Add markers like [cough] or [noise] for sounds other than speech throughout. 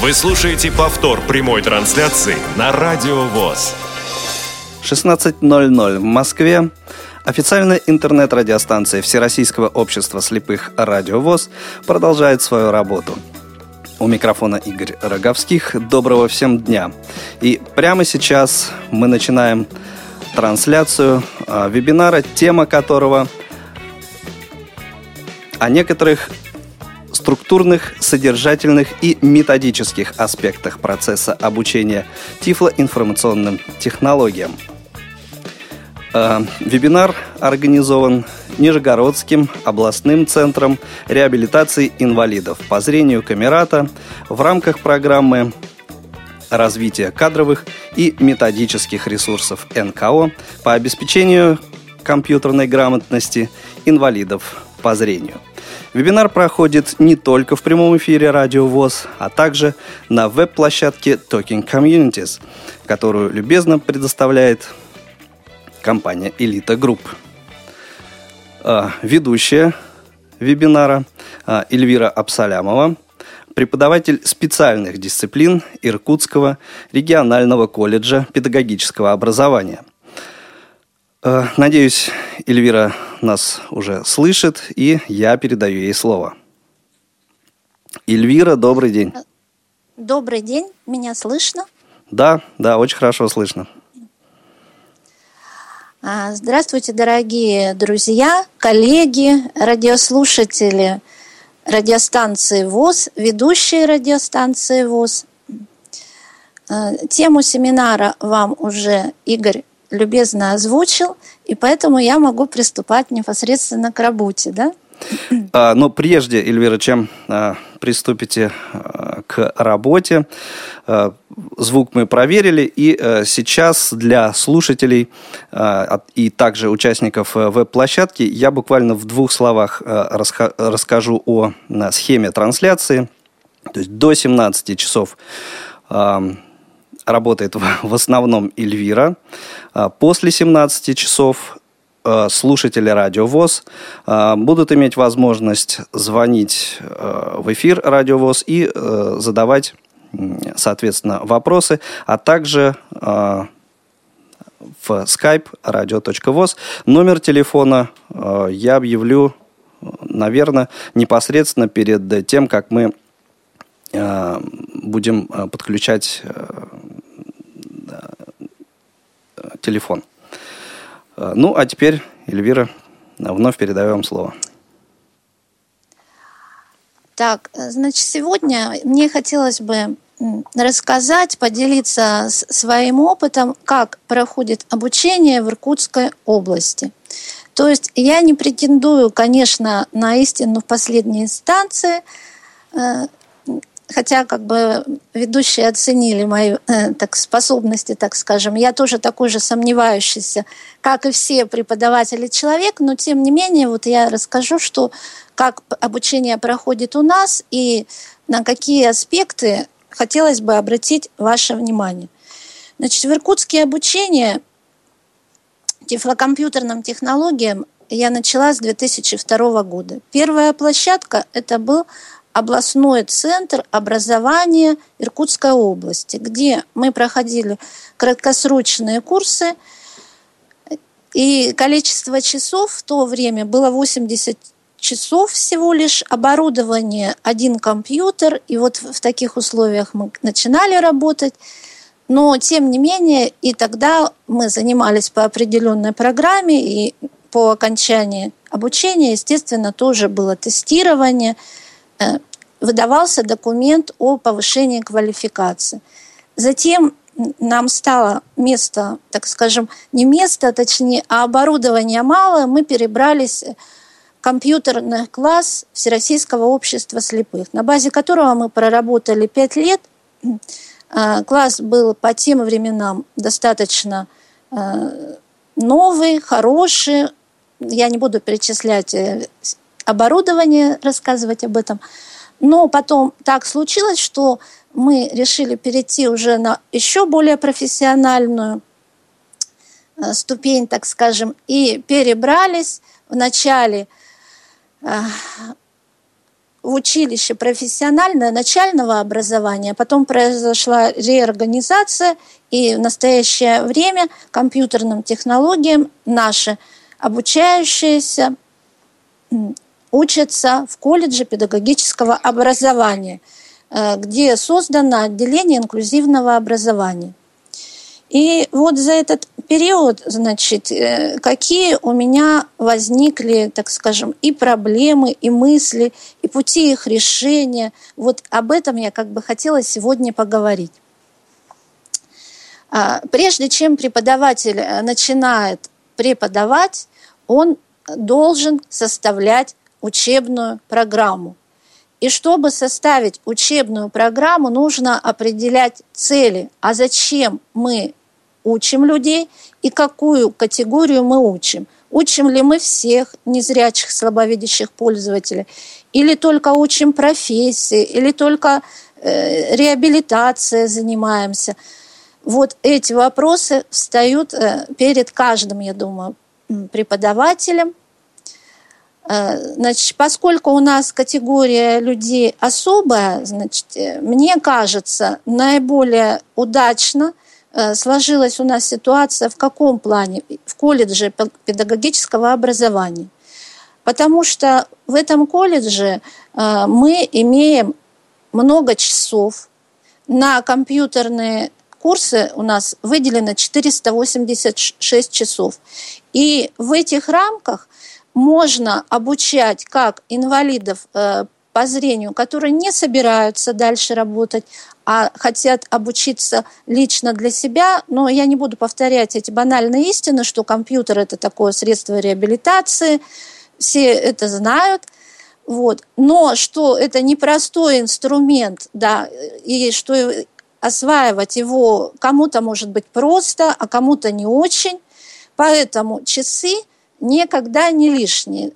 Вы слушаете повтор прямой трансляции на Радио ВОЗ. 16.00 в Москве. Официальная интернет-радиостанция Всероссийского общества слепых «Радио ВОЗ» продолжает свою работу. У микрофона Игорь Роговских. Доброго всем дня. И прямо сейчас мы начинаем трансляцию э, вебинара, тема которого о некоторых структурных, содержательных и методических аспектах процесса обучения тифлоинформационным технологиям. Э, вебинар организован Нижегородским областным центром реабилитации инвалидов по зрению Камерата в рамках программы развития кадровых и методических ресурсов НКО по обеспечению компьютерной грамотности инвалидов по зрению. Вебинар проходит не только в прямом эфире Радио ВОЗ, а также на веб-площадке Talking Communities, которую любезно предоставляет компания Elite Group. А, ведущая вебинара а, Эльвира Абсалямова, преподаватель специальных дисциплин Иркутского регионального колледжа педагогического образования. А, надеюсь, Эльвира нас уже слышит, и я передаю ей слово. Эльвира, добрый день. Добрый день, меня слышно? Да, да, очень хорошо слышно. А, здравствуйте, дорогие друзья, коллеги, радиослушатели радиостанции ВОЗ, ведущие радиостанции ВОЗ. А, тему семинара вам уже Игорь любезно озвучил, и поэтому я могу приступать непосредственно к работе, да? А, но прежде, Эльвира, чем а, приступите а, к работе, а, звук мы проверили, и а, сейчас для слушателей а, и также участников а, веб-площадки я буквально в двух словах а, раска- расскажу о а, схеме трансляции. То есть до 17 часов работает в основном Эльвира. После 17 часов слушатели Радио ВОЗ будут иметь возможность звонить в эфир Радио ВОЗ и задавать, соответственно, вопросы, а также в skype radio.voz. Номер телефона я объявлю, наверное, непосредственно перед тем, как мы будем подключать телефон. Ну, а теперь, Эльвира, вновь передаю вам слово. Так, значит, сегодня мне хотелось бы рассказать, поделиться своим опытом, как проходит обучение в Иркутской области. То есть я не претендую, конечно, на истину в последней инстанции, хотя как бы ведущие оценили мои э, так, способности, так скажем. Я тоже такой же сомневающийся, как и все преподаватели человек, но тем не менее вот я расскажу, что как обучение проходит у нас и на какие аспекты хотелось бы обратить ваше внимание. Значит, в Иркутске обучение тифлокомпьютерным технологиям я начала с 2002 года. Первая площадка это был областной центр образования Иркутской области, где мы проходили краткосрочные курсы, и количество часов в то время было 80 часов всего лишь, оборудование один компьютер, и вот в таких условиях мы начинали работать. Но, тем не менее, и тогда мы занимались по определенной программе, и по окончании обучения, естественно, тоже было тестирование – выдавался документ о повышении квалификации. Затем нам стало место, так скажем, не место, а точнее, а оборудования мало, мы перебрались компьютерный класс Всероссийского общества слепых, на базе которого мы проработали пять лет. Э, класс был по тем временам достаточно э, новый, хороший. Я не буду перечислять оборудование, рассказывать об этом. Но потом так случилось, что мы решили перейти уже на еще более профессиональную э, ступень, так скажем, и перебрались в начале э, в училище профессиональное начального образования, потом произошла реорганизация, и в настоящее время компьютерным технологиям наши обучающиеся учатся в колледже педагогического образования, э, где создано отделение инклюзивного образования. И вот за этот период, значит, э, какие у меня возникли, так скажем, и проблемы, и мысли, и пути их решения. Вот об этом я как бы хотела сегодня поговорить. А, прежде чем преподаватель э, начинает преподавать, он должен составлять учебную программу. И чтобы составить учебную программу, нужно определять цели. А зачем мы учим людей и какую категорию мы учим. Учим ли мы всех незрячих, слабовидящих пользователей, или только учим профессии, или только э, реабилитацией занимаемся. Вот эти вопросы встают э, перед каждым, я думаю, преподавателем. Э, значит, поскольку у нас категория людей особая, значит, э, мне кажется, наиболее удачно – Э, сложилась у нас ситуация в каком плане? В колледже педагогического образования. Потому что в этом колледже мы имеем много часов. На компьютерные курсы у нас выделено 486 часов. И в этих рамках можно обучать как инвалидов э, по зрению, которые не собираются дальше работать, а хотят обучиться лично для себя. Но я не буду повторять эти банальные истины, что компьютер – это такое средство реабилитации, все это знают. Вот. Но что это непростой инструмент, да, и что осваивать его кому-то может быть просто, а кому-то не очень. Поэтому часы никогда не лишние.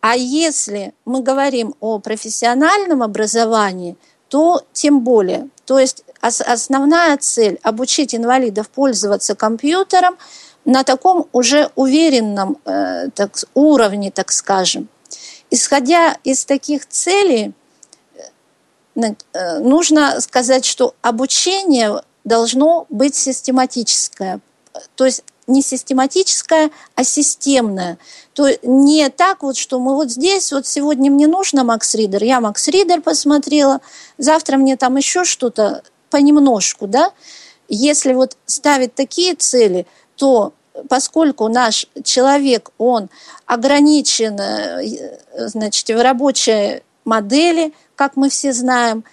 А если мы говорим о профессиональном образовании, то тем более. То есть основная цель – обучить инвалидов пользоваться компьютером на таком уже уверенном э, так, уровне, так скажем. Исходя из таких целей, э, э, нужно сказать, что обучение должно быть систематическое. То есть не систематическое, а системное. То не так вот, что мы вот здесь, вот сегодня мне нужно Макс Ридер, я Макс Ридер посмотрела, завтра мне там еще что-то понемножку, да. Если вот ставить такие цели, то поскольку наш человек, он ограничен, э, значит, в рабочей модели, как мы все знаем,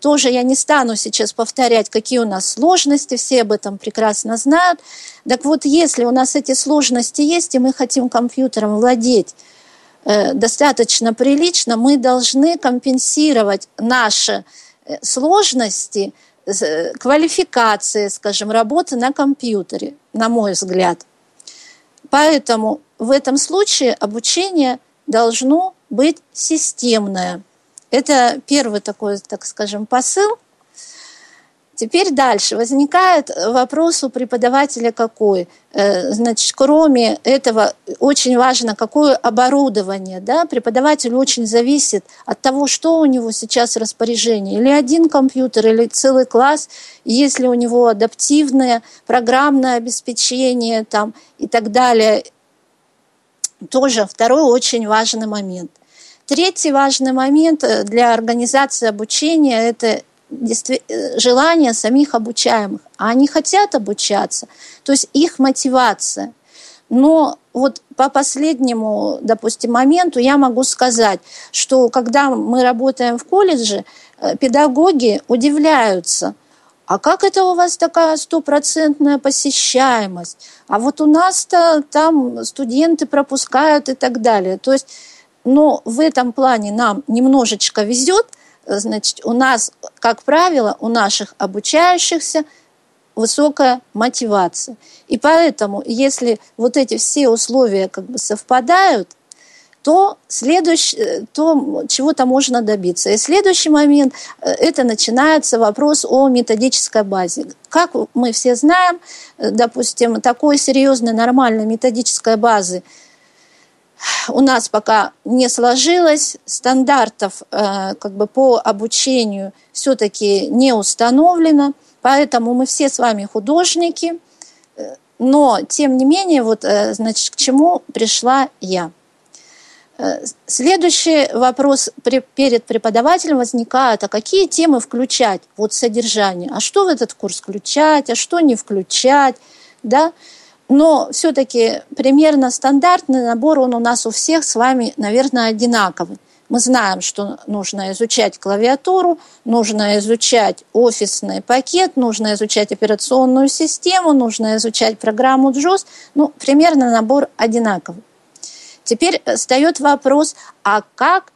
тоже я не стану сейчас повторять, какие у нас сложности, все об этом прекрасно знают. Так вот, если у нас эти сложности есть, и мы хотим компьютером владеть э, достаточно прилично, мы должны компенсировать наши э, сложности квалификации, скажем, работы на компьютере, на мой взгляд. Поэтому в этом случае обучение должно быть системное – это первый такой, так скажем, посыл. Теперь дальше. Возникает вопрос у преподавателя какой? Э, значит, кроме этого, очень важно, какое оборудование. Да? Преподаватель очень зависит от того, что у него сейчас в распоряжении. Или один компьютер, или целый класс, если у него адаптивное программное обеспечение там, и так далее. Тоже второй очень важный момент. Третий важный момент э, для организации обучения – это э, желание самих обучаемых. А они хотят обучаться, то есть их мотивация. Но вот по последнему, допустим, моменту я могу сказать, что когда мы работаем в колледже, э, педагоги удивляются, а как это у вас такая стопроцентная посещаемость? А вот у нас-то там студенты пропускают и так далее. То есть но в этом плане нам немножечко везет. Значит, у нас, как правило, у наших обучающихся высокая мотивация. И поэтому, если вот эти все условия как бы совпадают, то, следующий, то чего-то можно добиться. И следующий момент, э, это начинается вопрос о методической базе. Как мы все знаем, э, допустим, такой серьезной нормальной методической базы у нас пока не сложилось, стандартов э, как бы по обучению все-таки не установлено, поэтому мы все с вами художники, э, но тем не менее, вот, э, значит, к чему пришла я. Следующий вопрос перед преподавателем возникает, а какие темы включать, вот содержание, а что в этот курс включать, а что не включать, да, но все-таки примерно стандартный набор, он у нас у всех с вами, наверное, одинаковый. Мы знаем, что нужно изучать клавиатуру, нужно изучать офисный пакет, нужно изучать операционную систему, нужно изучать программу JOS. Ну, примерно набор одинаковый. Теперь встает вопрос, а как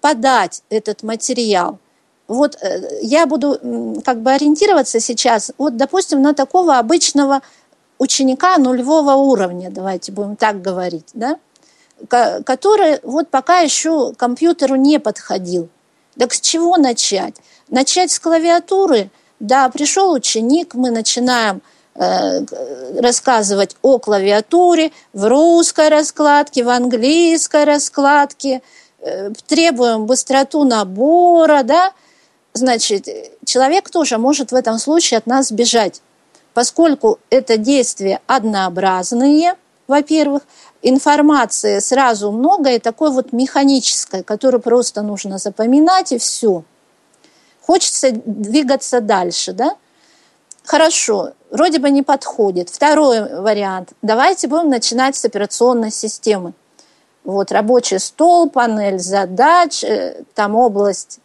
подать этот материал? Вот э, я буду как бы ориентироваться сейчас, вот, допустим, на такого обычного ученика нулевого уровня, давайте будем так говорить, да, который вот пока еще компьютеру не подходил. Так с чего начать? Начать с клавиатуры? Да, пришел ученик, мы начинаем э, рассказывать о клавиатуре в русской раскладке, в английской раскладке, э, требуем быстроту набора, да, значит, человек тоже может в этом случае от нас бежать поскольку это действия однообразные, во-первых, информации сразу много и такой вот механической, которую просто нужно запоминать и все. Хочется двигаться дальше, да? Хорошо, вроде бы не подходит. Второй вариант. Давайте будем начинать с операционной системы. Вот рабочий стол, панель задач, э, там область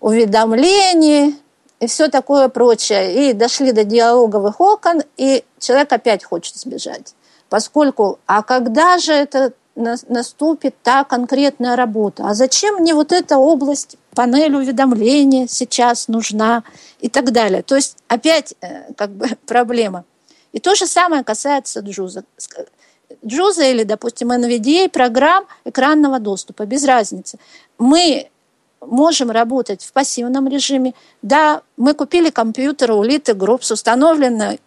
уведомлений, и все такое прочее. И дошли до диалоговых окон, и человек опять хочет сбежать. Поскольку, а когда же это наступит та конкретная работа? А зачем мне вот эта область, панель уведомления сейчас нужна и так далее? То есть опять э, как бы [laughs] проблема. И то же самое касается джуза. Джуза или, допустим, NVDA программ экранного доступа, без разницы. Мы можем работать в пассивном режиме. Да, мы купили компьютер у Элиты Групп с установленной.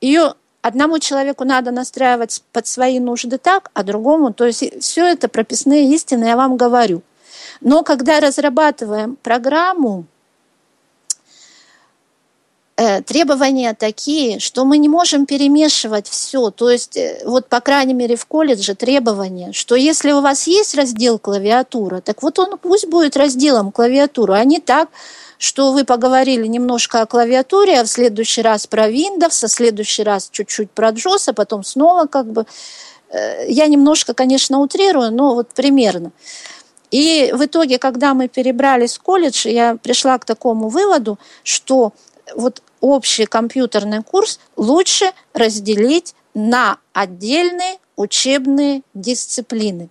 Ее одному человеку надо настраивать под свои нужды так, а другому, то есть все это прописные истины, я вам говорю. Но когда разрабатываем программу, требования такие, что мы не можем перемешивать все. То есть, э, вот по крайней мере в колледже требования, что если у вас есть раздел клавиатура, так вот он пусть будет разделом клавиатуры, а не так, что вы поговорили немножко о клавиатуре, а в следующий раз про Windows, а в следующий раз чуть-чуть про JOS, а потом снова как бы... Э, я немножко, конечно, утрирую, но вот примерно. И в итоге, когда мы перебрались в колледж, я пришла к такому выводу, что вот общий компьютерный курс лучше разделить на отдельные учебные дисциплины.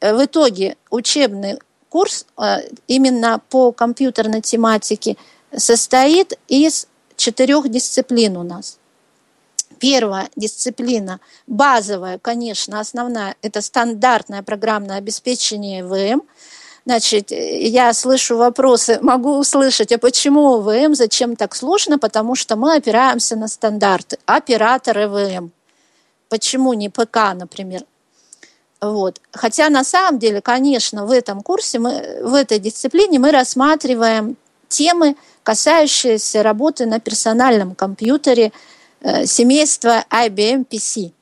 Э, в итоге учебный курс э, именно по компьютерной тематике состоит из четырех дисциплин у нас. Первая дисциплина, базовая, конечно, основная, это стандартное программное обеспечение ВМ – Значит, я слышу вопросы, могу услышать, а почему ОВМ, зачем так сложно? Потому что мы опираемся на стандарты. Оператор ЭВМ. Почему не ПК, например? Вот. Хотя на самом деле, конечно, в этом курсе, мы, в этой дисциплине мы рассматриваем темы, касающиеся работы на персональном компьютере э, семейства IBM PC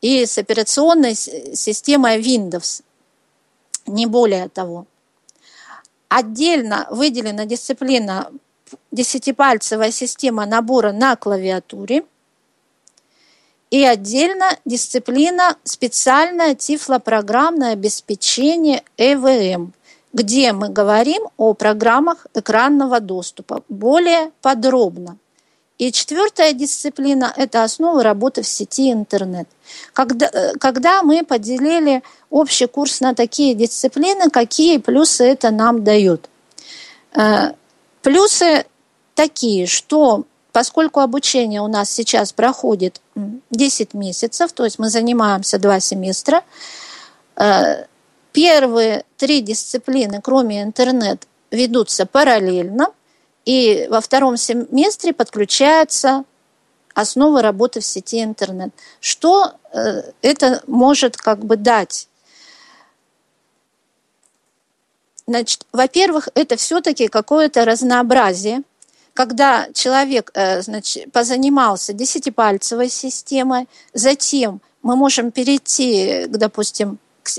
и с операционной системой Windows не более того. Отдельно выделена дисциплина десятипальцевая система набора на клавиатуре и отдельно дисциплина специальное тифлопрограммное обеспечение ЭВМ, где мы говорим о программах экранного доступа более подробно. И четвертая дисциплина – это основы работы в сети интернет. Когда, э, когда мы поделили общий курс на такие дисциплины, какие плюсы это нам дает? Э, плюсы такие, что поскольку обучение у нас сейчас проходит 10 месяцев, то есть мы занимаемся два семестра, э, первые три дисциплины, кроме интернет, ведутся параллельно – и во втором семестре подключается основы работы в сети интернет. Что э, это может как бы дать? Значит, во-первых, это все-таки какое-то разнообразие, когда человек э, значит, позанимался десятипальцевой системой, затем мы можем перейти, допустим, к,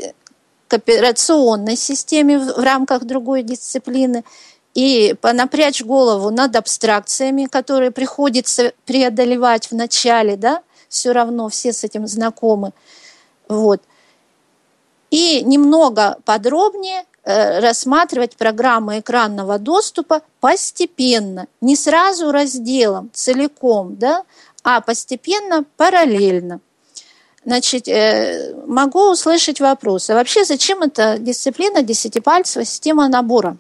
к операционной системе в рамках другой дисциплины и понапрячь голову над абстракциями, которые приходится преодолевать в начале, да, все равно все с этим знакомы. Вот. И немного подробнее Э, рассматривать программы экранного доступа постепенно, не сразу разделом, целиком, да, а постепенно, параллельно. Значит, э, могу услышать вопрос, а вообще зачем эта дисциплина десятипальцевая система набора?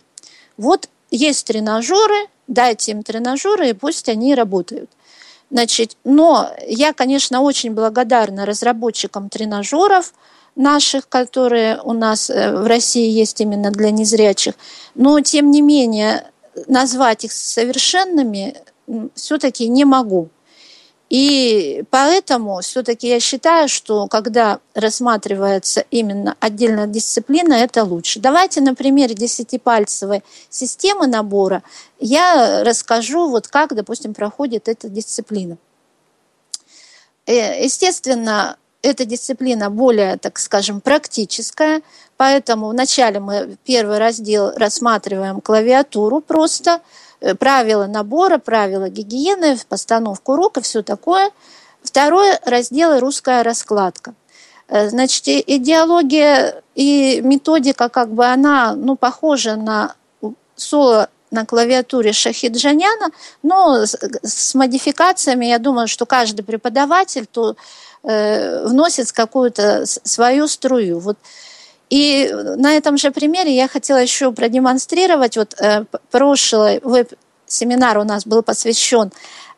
Вот есть тренажеры, дайте им тренажеры, и пусть они работают. Значит, но я, конечно, очень благодарна разработчикам тренажеров – наших, которые у нас э, в России есть именно для незрячих. Но, тем не менее, назвать их совершенными все-таки не могу. И поэтому все-таки я считаю, что когда рассматривается именно отдельная дисциплина, это лучше. Давайте на примере десятипальцевой системы набора я расскажу, вот как, допустим, проходит эта дисциплина. Э, естественно, эта дисциплина более, так скажем, практическая, поэтому вначале мы первый раздел рассматриваем клавиатуру просто, правила набора, правила гигиены, постановку рук и все такое. Второй раздел – русская раскладка. Э, значит, идеология и методика, как бы она, ну, похожа на соло на клавиатуре Шахиджаняна, но с, с модификациями, я думаю, что каждый преподаватель то э, вносит какую-то свою струю. Вот. И на этом же примере я хотела еще продемонстрировать, вот э, прошлый веб-семинар у нас был посвящен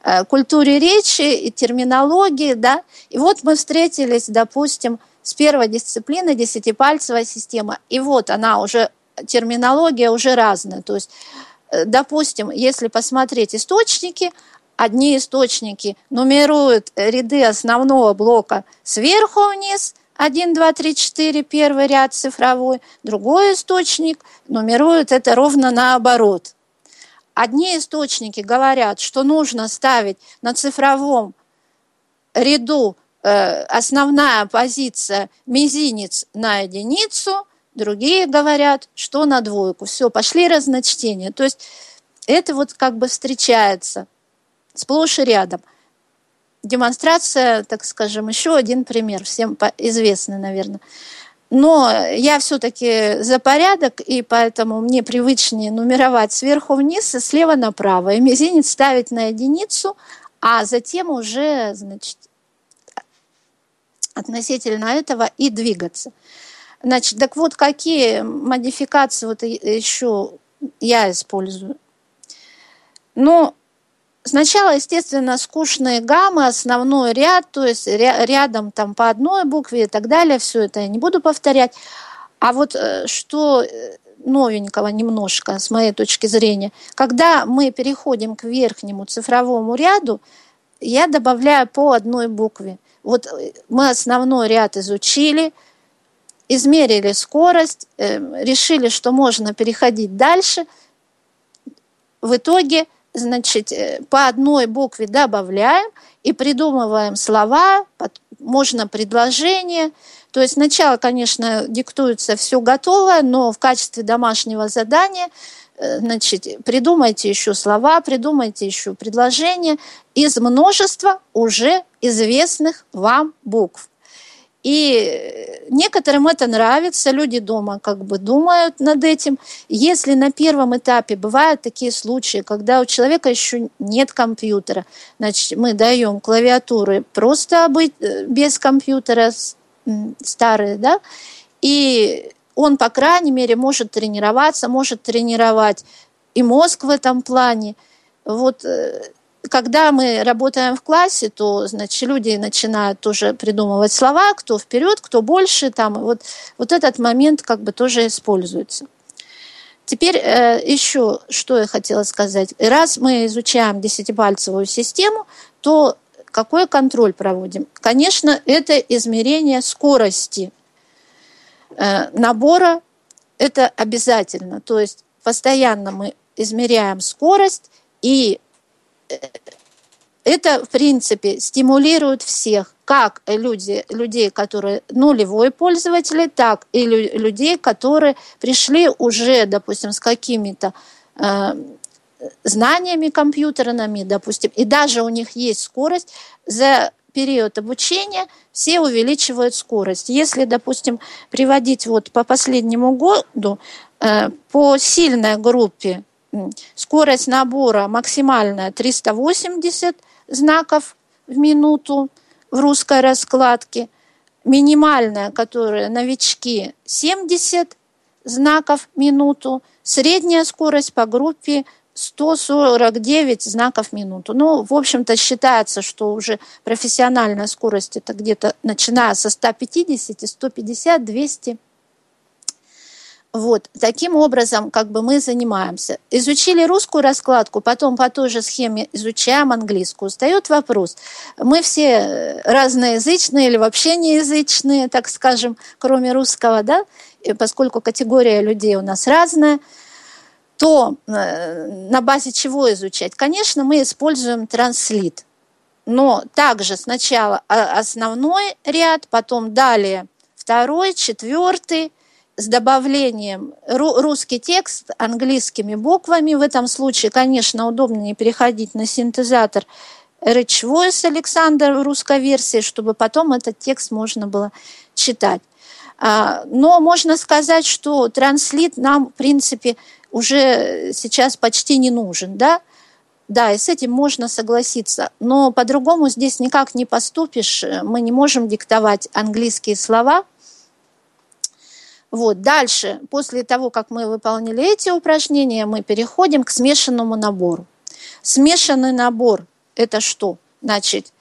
э, культуре речи и терминологии, да, и вот мы встретились, допустим, с первой дисциплины десятипальцевая система, и вот она уже, терминология уже разная, то есть э, допустим, если посмотреть источники, одни источники нумеруют ряды основного блока сверху вниз, 1, 2, 3, 4, первый ряд цифровой, другой источник нумерует это ровно наоборот. Одни источники говорят, что нужно ставить на цифровом ряду э, основная позиция мизинец на единицу, другие говорят, что на двойку. Все, пошли разночтения. То есть это вот как бы встречается сплошь и рядом. Демонстрация, так скажем, еще один пример, всем известный, наверное. Но я все-таки за порядок, и поэтому мне привычнее нумеровать сверху вниз и слева направо. И мизинец ставить на единицу, а затем уже, значит, относительно этого и двигаться. Значит, так вот, какие модификации вот еще я использую? Ну, Сначала, естественно, скучные гаммы, основной ряд, то есть рядом там по одной букве и так далее, все это я не буду повторять. А вот э, что э, новенького немножко, с моей точки зрения, когда мы переходим к верхнему цифровому ряду, я добавляю по одной букве. Вот э, мы основной ряд изучили, измерили скорость, решили, что можно переходить дальше. В итоге значит, э, по одной букве добавляем и придумываем слова, можно предложение. То есть сначала, конечно, диктуется все готовое, но в качестве домашнего задания э, значит, придумайте еще слова, придумайте еще предложения из множества уже известных вам букв. И некоторым это нравится, люди дома как бы думают над этим. Если на первом этапе бывают такие случаи, когда у человека еще нет компьютера, значит, мы даем клавиатуры просто э, без компьютера, старые, да, и он, по крайней мере, может тренироваться, может тренировать и мозг в этом плане. Вот э, когда мы работаем в классе, то, значит, люди начинают тоже придумывать слова, кто вперед, кто больше, там, вот, вот этот момент как бы тоже используется. Теперь э, еще, что я хотела сказать. Раз мы изучаем десятипальцевую систему, то какой контроль проводим? Конечно, это измерение скорости э, набора, это обязательно. То есть постоянно мы измеряем скорость, и это, в принципе, стимулирует всех, как люди, людей, которые нулевой пользователи, так и людей, которые пришли уже, допустим, с какими-то э, знаниями компьютерными, допустим, и даже у них есть скорость, за период обучения все увеличивают скорость. Если, допустим, приводить вот по последнему году, э, по сильной группе скорость набора максимальная 380 знаков в минуту в русской раскладке, минимальная, которая новички 70 знаков в минуту, средняя скорость по группе 149 знаков в минуту. Ну, в общем-то, считается, что уже профессиональная скорость это где-то начиная со 150, 150, 200 вот, таким образом, как бы мы занимаемся. Изучили русскую раскладку, потом по той же схеме изучаем английскую. Встает вопрос. Мы все разноязычные или вообще неязычные, так скажем, кроме русского, да, и поскольку категория людей у нас разная, то э, на базе чего изучать? Конечно, мы используем транслит. Но также сначала основной ряд, потом далее второй, четвертый – с добавлением русский текст английскими буквами. В этом случае, конечно, удобнее переходить на синтезатор Rich Voice Александр в русской версии, чтобы потом этот текст можно было читать. А, но можно сказать, что транслит нам, в принципе, уже сейчас почти не нужен, да? Да, и с этим можно согласиться. Но по-другому здесь никак не поступишь. Мы не можем диктовать английские слова – вот. Дальше, после того, как мы выполнили эти упражнения, мы переходим к смешанному набору. Смешанный набор – это что? Значит,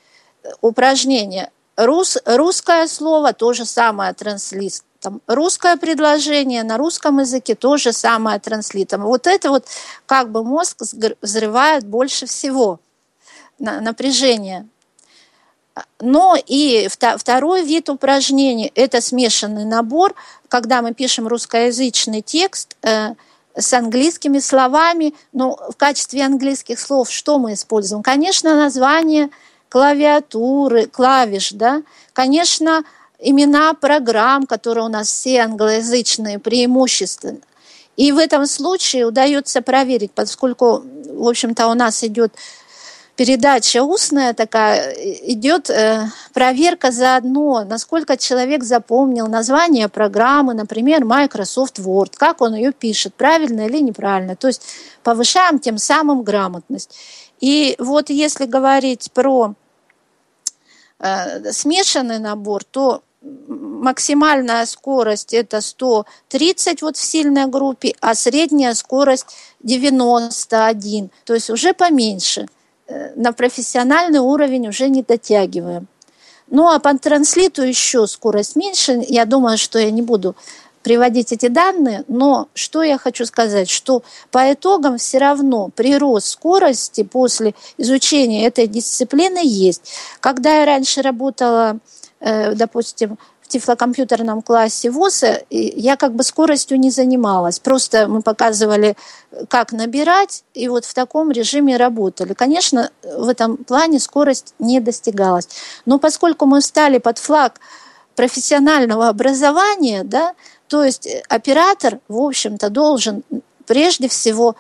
упражнение Рус, русское слово, то же самое транслитом. Русское предложение на русском языке то же самое транслитом. Вот это вот как бы мозг взрывает больше всего напряжение но и второй вид упражнений – это смешанный набор, когда мы пишем русскоязычный текст э, с английскими словами. Но в качестве английских слов что мы используем? Конечно, название клавиатуры, клавиш, да? Конечно, имена программ, которые у нас все англоязычные, преимущественно. И в этом случае удается проверить, поскольку, в общем-то, у нас идет передача устная такая, идет э, проверка заодно, насколько человек запомнил название программы, например, Microsoft Word, как он ее пишет, правильно или неправильно. То есть повышаем тем самым грамотность. И вот если говорить про э, смешанный набор, то максимальная скорость это 130 вот в сильной группе, а средняя скорость 91, то есть уже поменьше – на профессиональный уровень уже не дотягиваем. Ну а по транслиту еще скорость меньше. Я думаю, что я не буду приводить эти данные, но что я хочу сказать, что по итогам все равно прирост скорости после изучения этой дисциплины есть. Когда я раньше работала, э, допустим, тифлокомпьютерном классе ВУЗа я как бы скоростью не занималась. Просто мы показывали, как набирать, и вот в таком режиме работали. Конечно, в этом плане скорость не достигалась. Но поскольку мы встали под флаг профессионального образования, да, то есть оператор, в общем-то, должен прежде всего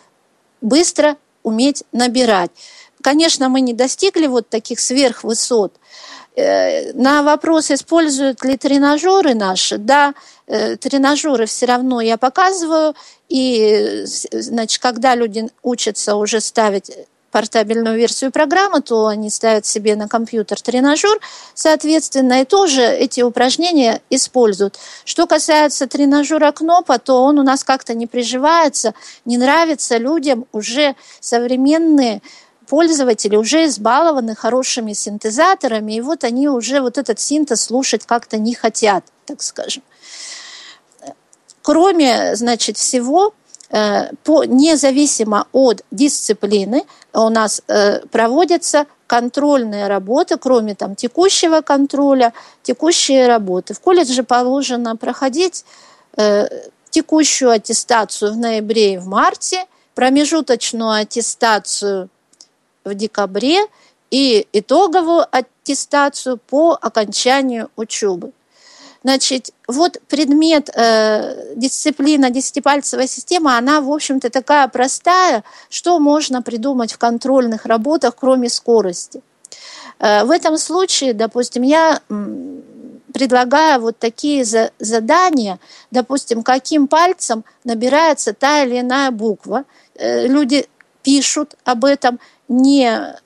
быстро уметь набирать. Конечно, мы не достигли вот таких сверхвысот, Э, на вопрос, используют ли тренажеры наши, да, э, тренажеры все равно я показываю, и, значит, когда люди учатся уже ставить портабельную версию программы, то они ставят себе на компьютер тренажер, соответственно, и тоже эти упражнения используют. Что касается тренажера Кнопа, то он у нас как-то не приживается, не нравится людям уже современные пользователи уже избалованы хорошими синтезаторами, и вот они уже вот этот синтез слушать как-то не хотят, так скажем. Кроме, значит, всего, э, по, независимо от дисциплины у нас э, проводятся контрольные работы, кроме там текущего контроля, текущие работы. В колледже положено проходить э, текущую аттестацию в ноябре и в марте, промежуточную аттестацию в декабре и итоговую аттестацию по окончанию учебы. Значит, вот предмет, э, дисциплина, десятипальцевая система, она, в общем-то, такая простая, что можно придумать в контрольных работах, кроме скорости. Э, в этом случае, допустим, я предлагаю вот такие за, задания, допустим, каким пальцем набирается та или иная буква. Э, люди пишут об этом не,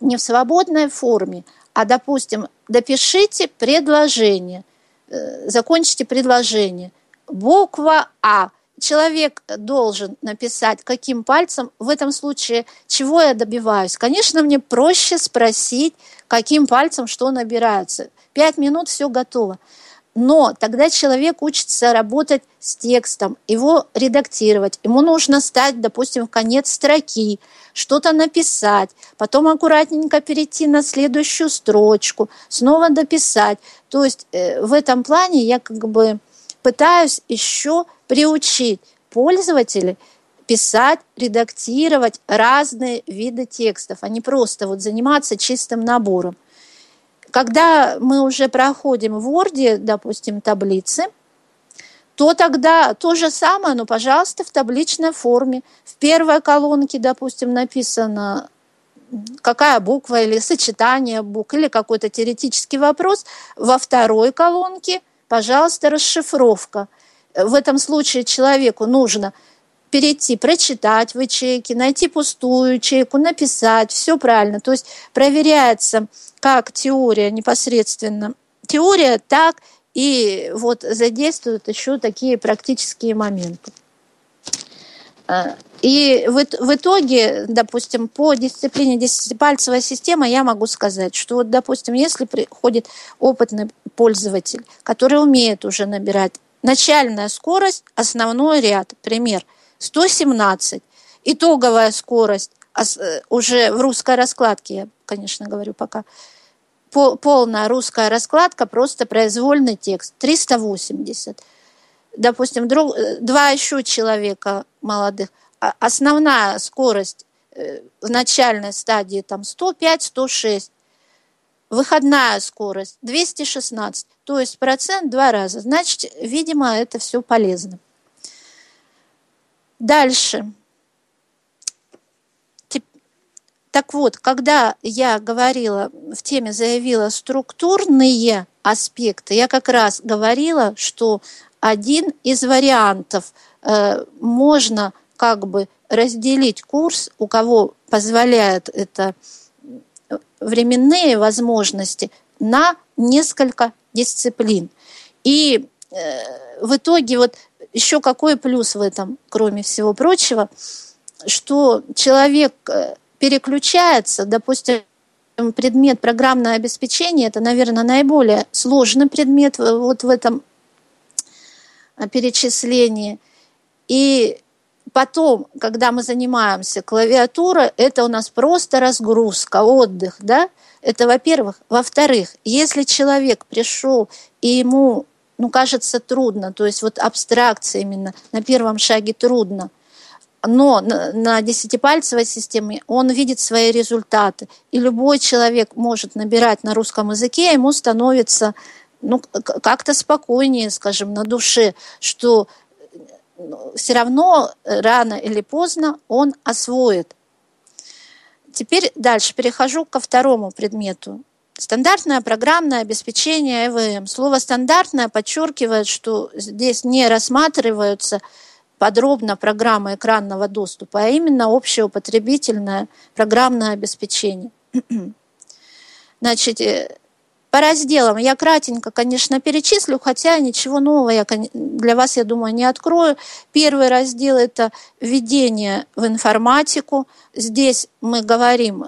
не в свободной форме, а, допустим, допишите предложение, э, закончите предложение. Буква А. Человек должен написать, каким пальцем. В этом случае, чего я добиваюсь? Конечно, мне проще спросить, каким пальцем что набирается. Пять минут, все готово. Но тогда человек учится работать с текстом, его редактировать. Ему нужно стать, допустим, в конец строки, что-то написать, потом аккуратненько перейти на следующую строчку, снова дописать. То есть э, в этом плане я как бы пытаюсь еще приучить пользователей писать, редактировать разные виды текстов, а не просто вот заниматься чистым набором. Когда мы уже проходим в Word, допустим, таблицы, то тогда то же самое, но, пожалуйста, в табличной форме. В первой колонке, допустим, написано какая буква или сочетание букв, или какой-то теоретический вопрос. Во второй колонке, пожалуйста, расшифровка. В этом случае человеку нужно перейти, прочитать в ячейке, найти пустую ячейку, написать, все правильно. То есть проверяется как теория непосредственно. Теория так и вот задействуют еще такие практические моменты. А, и в, итоге, допустим, по дисциплине десятипальцевая система я могу сказать, что вот, допустим, если приходит опытный пользователь, который умеет уже набирать начальная скорость, основной ряд, пример – 117. Итоговая скорость уже в русской раскладке, я, конечно, говорю пока, полная русская раскладка, просто произвольный текст, 380. Допустим, друг, э, два еще человека молодых, а основная скорость э, в начальной стадии там 105-106, выходная скорость 216, то есть процент два раза. Значит, видимо, это все полезно. Дальше. Так вот, когда я говорила, в теме заявила структурные аспекты, я как раз говорила, что один из вариантов э, можно как бы разделить курс, у кого позволяет это временные возможности, на несколько дисциплин. И э, в итоге вот еще какой плюс в этом, кроме всего прочего, что человек э, переключается, допустим, предмет программное обеспечение, это, наверное, наиболее сложный предмет вот в этом перечислении. И потом, когда мы занимаемся клавиатурой, это у нас просто разгрузка, отдых, да? Это, во-первых. Во-вторых, если человек пришел и ему ну, кажется трудно. То есть вот абстракция именно на первом шаге трудно. Но на десятипальцевой системе он видит свои результаты. И любой человек может набирать на русском языке, ему становится ну, как-то спокойнее, скажем, на душе, что ну, все равно рано или поздно он освоит. Теперь дальше перехожу ко второму предмету Стандартное программное обеспечение ЭВМ. Слово «стандартное» подчеркивает, что здесь не рассматриваются подробно программы экранного доступа, а именно общеупотребительное программное обеспечение. [clears throat] Значит, э, по разделам я кратенько, конечно, перечислю, хотя ничего нового я для вас, я думаю, не открою. Первый раздел – это введение в информатику. Здесь мы говорим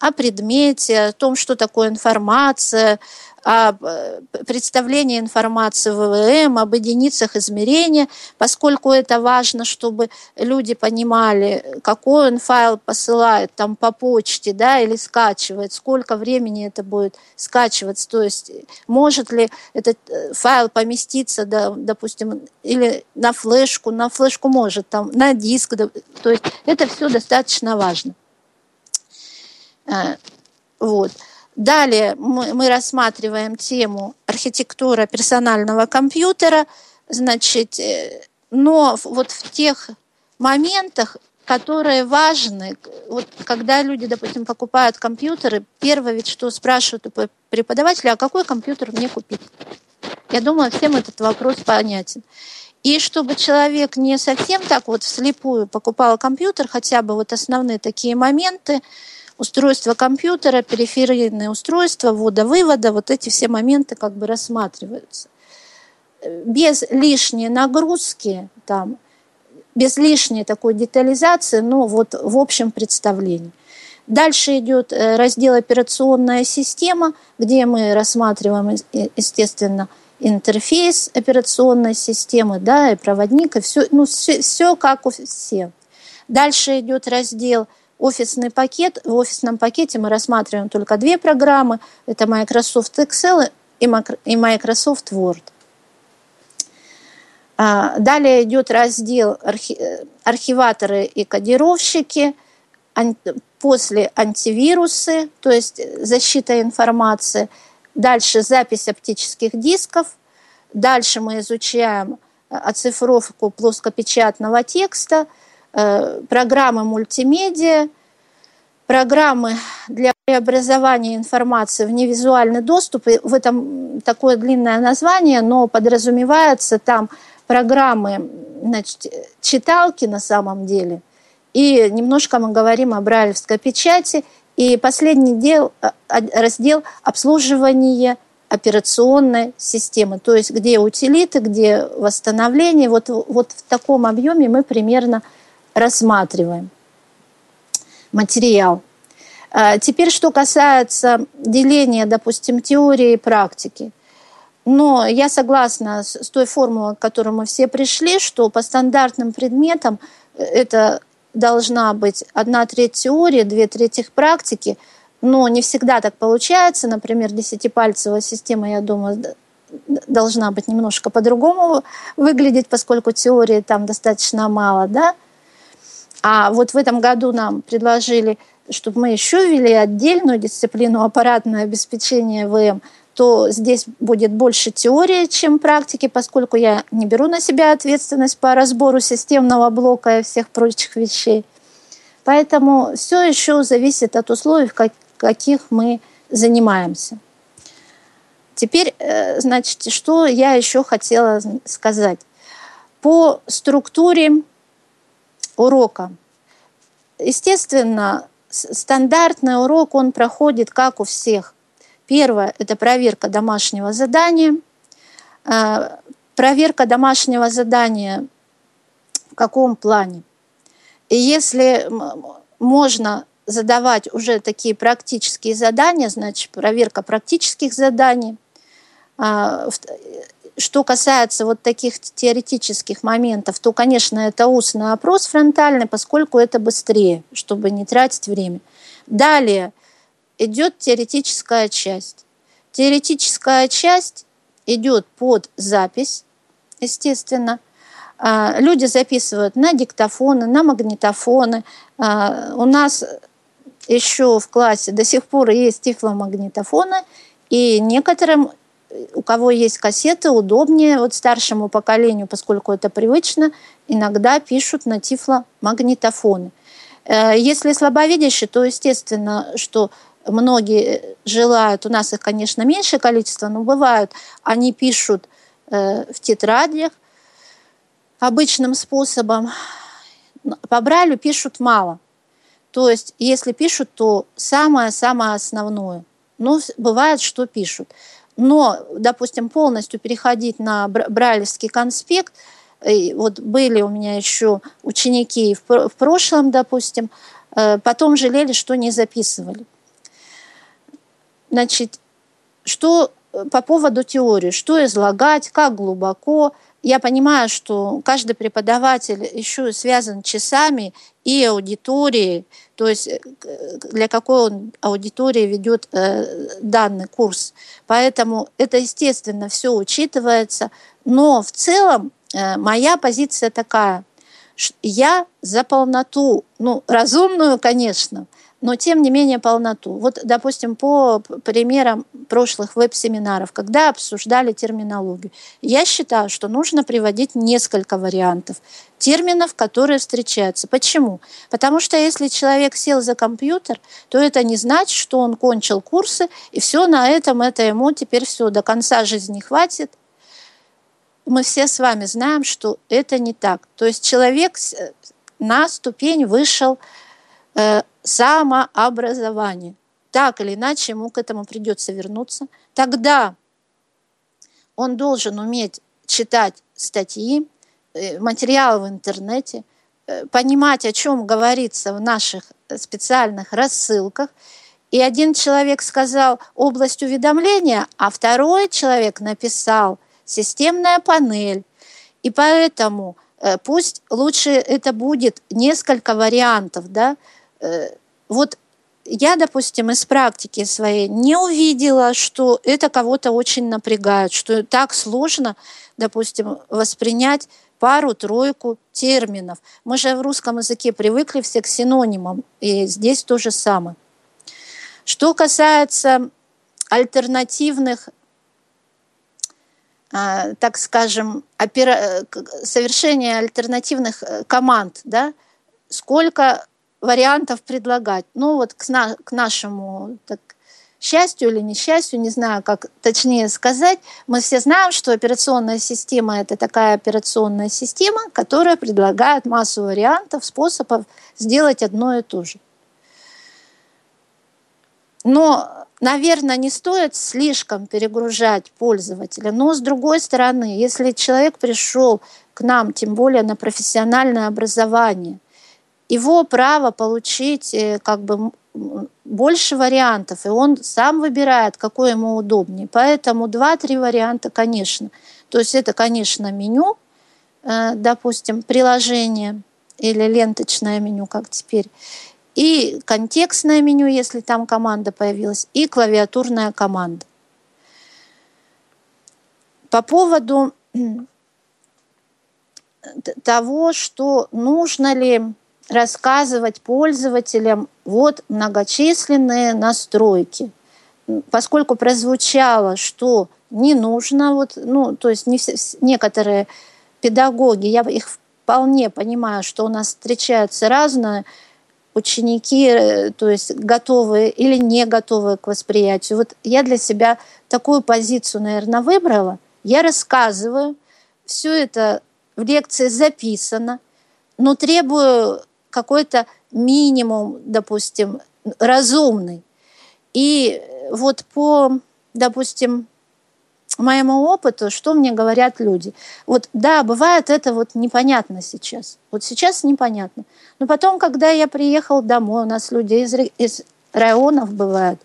о предмете, о том, что такое информация, об э, представлении информации ВВМ, об единицах измерения, поскольку это важно, чтобы люди понимали, какой он файл посылает там по почте, да, или скачивает, сколько времени это будет скачиваться, то есть может ли этот э, файл поместиться, да, допустим, или на флешку, на флешку может, там, на диск, да, то есть это все достаточно важно. Э, вот. Далее мы, мы рассматриваем тему архитектура персонального компьютера, значит, э, но вот в тех моментах, которые важны, вот когда люди, допустим, покупают компьютеры, первое ведь что спрашивают у преподавателя, а какой компьютер мне купить? Я думаю, всем этот вопрос понятен. И чтобы человек не совсем так вот вслепую покупал компьютер, хотя бы вот основные такие моменты, устройство компьютера, периферийные устройства, ввода-вывода, вот эти все моменты как бы рассматриваются. Без лишней нагрузки, там, без лишней такой детализации, но вот в общем представлении. Дальше идет э, раздел «Операционная система», где мы рассматриваем, естественно, интерфейс операционной системы, да, и проводник, и все, ну, все, все как у всех. Дальше идет раздел офисный пакет. В офисном пакете мы рассматриваем только две программы. Это Microsoft Excel и Microsoft Word. А, далее идет раздел архиваторы и кодировщики, после антивирусы, то есть защита информации. Дальше запись оптических дисков. Дальше мы изучаем оцифровку плоскопечатного текста – программы мультимедиа, программы для преобразования информации в невизуальный доступ. И в этом такое длинное название, но подразумевается там программы значит, читалки на самом деле. И немножко мы говорим о брайлевской печати. И последний дел, э, раздел обслуживания операционной системы, то есть где утилиты, где восстановление. Вот, вот в таком объеме мы примерно рассматриваем материал. А, теперь, что касается деления, допустим, теории и практики. Но я согласна с той формулой, к которой мы все пришли, что по стандартным предметам э, это должна быть одна треть теории, две трети практики, но не всегда так получается. Например, десятипальцевая система, я думаю, должна быть немножко по-другому выглядеть, поскольку теории там достаточно мало, да. А вот в этом году нам предложили, чтобы мы еще ввели отдельную дисциплину аппаратное обеспечение ВМ, то здесь будет больше теории, чем практики, поскольку я не беру на себя ответственность по разбору системного блока и всех прочих вещей. Поэтому все еще зависит от условий, в каких мы занимаемся. Теперь, э, значит, что я еще хотела сказать. По структуре урока. Естественно, стандартный урок, он проходит как у всех. Первое – это проверка домашнего задания. Э, проверка домашнего задания в каком плане? И если можно задавать уже такие практические задания, значит, проверка практических заданий. Что касается вот таких теоретических моментов, то, конечно, это устный опрос фронтальный, поскольку это быстрее, чтобы не тратить время. Далее идет теоретическая часть. Теоретическая часть идет под запись, естественно. А, люди записывают на диктофоны, на магнитофоны. А, у нас еще в классе до сих пор есть тифломагнитофоны, и некоторым у кого есть кассеты, удобнее вот старшему поколению, поскольку это привычно, иногда пишут на тифломагнитофоны. Э, если слабовидящие, то естественно, что многие желают, у нас их, конечно, меньшее количество, но бывают, они пишут э, в тетрадях обычным способом. По Брайлю пишут мало. То есть, если пишут, то самое-самое основное. Но бывает, что пишут. Но, допустим, полностью переходить на брайлевский конспект, вот были у меня еще ученики в прошлом, допустим, э, потом жалели, что не записывали. Значит, что по поводу теории, что излагать, как глубоко. Я понимаю, что каждый преподаватель еще связан часами и аудиторией, то есть э, для какой он аудитории ведет э, данный курс. Поэтому это, естественно, все учитывается. Но в целом э, моя позиция такая. Я за полноту, ну, разумную, конечно, но тем не менее полноту. Вот, допустим, по примерам прошлых веб-семинаров, когда обсуждали терминологию, я считаю, что нужно приводить несколько вариантов терминов, которые встречаются. Почему? Потому что если человек сел за компьютер, то это не значит, что он кончил курсы, и все на этом, это ему теперь все, до конца жизни хватит. Мы все с вами знаем, что это не так. То есть человек на ступень вышел э, самообразование. Так или иначе ему к этому придется вернуться. Тогда он должен уметь читать статьи, э, материалы в интернете, э, понимать, о чем говорится в наших специальных рассылках. И один человек сказал область уведомления, а второй человек написал системная панель. И поэтому пусть лучше это будет несколько вариантов, да, вот я, допустим, из практики своей не увидела, что это кого-то очень напрягает, что так сложно, допустим, воспринять пару-тройку терминов. Мы же в русском языке привыкли все к синонимам, и здесь то же самое. Что касается альтернативных, а, так скажем, опера... совершения альтернативных э, команд, да, сколько вариантов предлагать. Ну вот к, на, к нашему так, счастью или несчастью, не знаю, как точнее сказать, мы все знаем, что операционная система – это такая операционная система, которая предлагает массу вариантов, способов сделать одно и то же. Но, наверное, не стоит слишком перегружать пользователя. Но, с другой стороны, если человек пришел к нам, тем более на профессиональное образование – его право получить э, как бы больше вариантов, и он сам выбирает, какой ему удобнее. Поэтому два-три варианта, конечно. То есть это, конечно, меню, э, допустим, приложение или ленточное меню, как теперь, и контекстное меню, если там команда появилась, и клавиатурная команда. По поводу того, что нужно ли рассказывать пользователям вот многочисленные настройки. Поскольку прозвучало, что не нужно, вот, ну, то есть не все, некоторые педагоги, я их вполне понимаю, что у нас встречаются разные ученики, э, то есть готовые или не готовые к восприятию. Вот я для себя такую позицию, наверное, выбрала. Я рассказываю, все это в лекции записано, но требую какой-то минимум, допустим, разумный. И вот по, допустим, моему опыту, что мне говорят люди. Вот да, бывает это вот непонятно сейчас. Вот сейчас непонятно. Но потом, когда я приехал домой, у нас люди из, из районов бывают,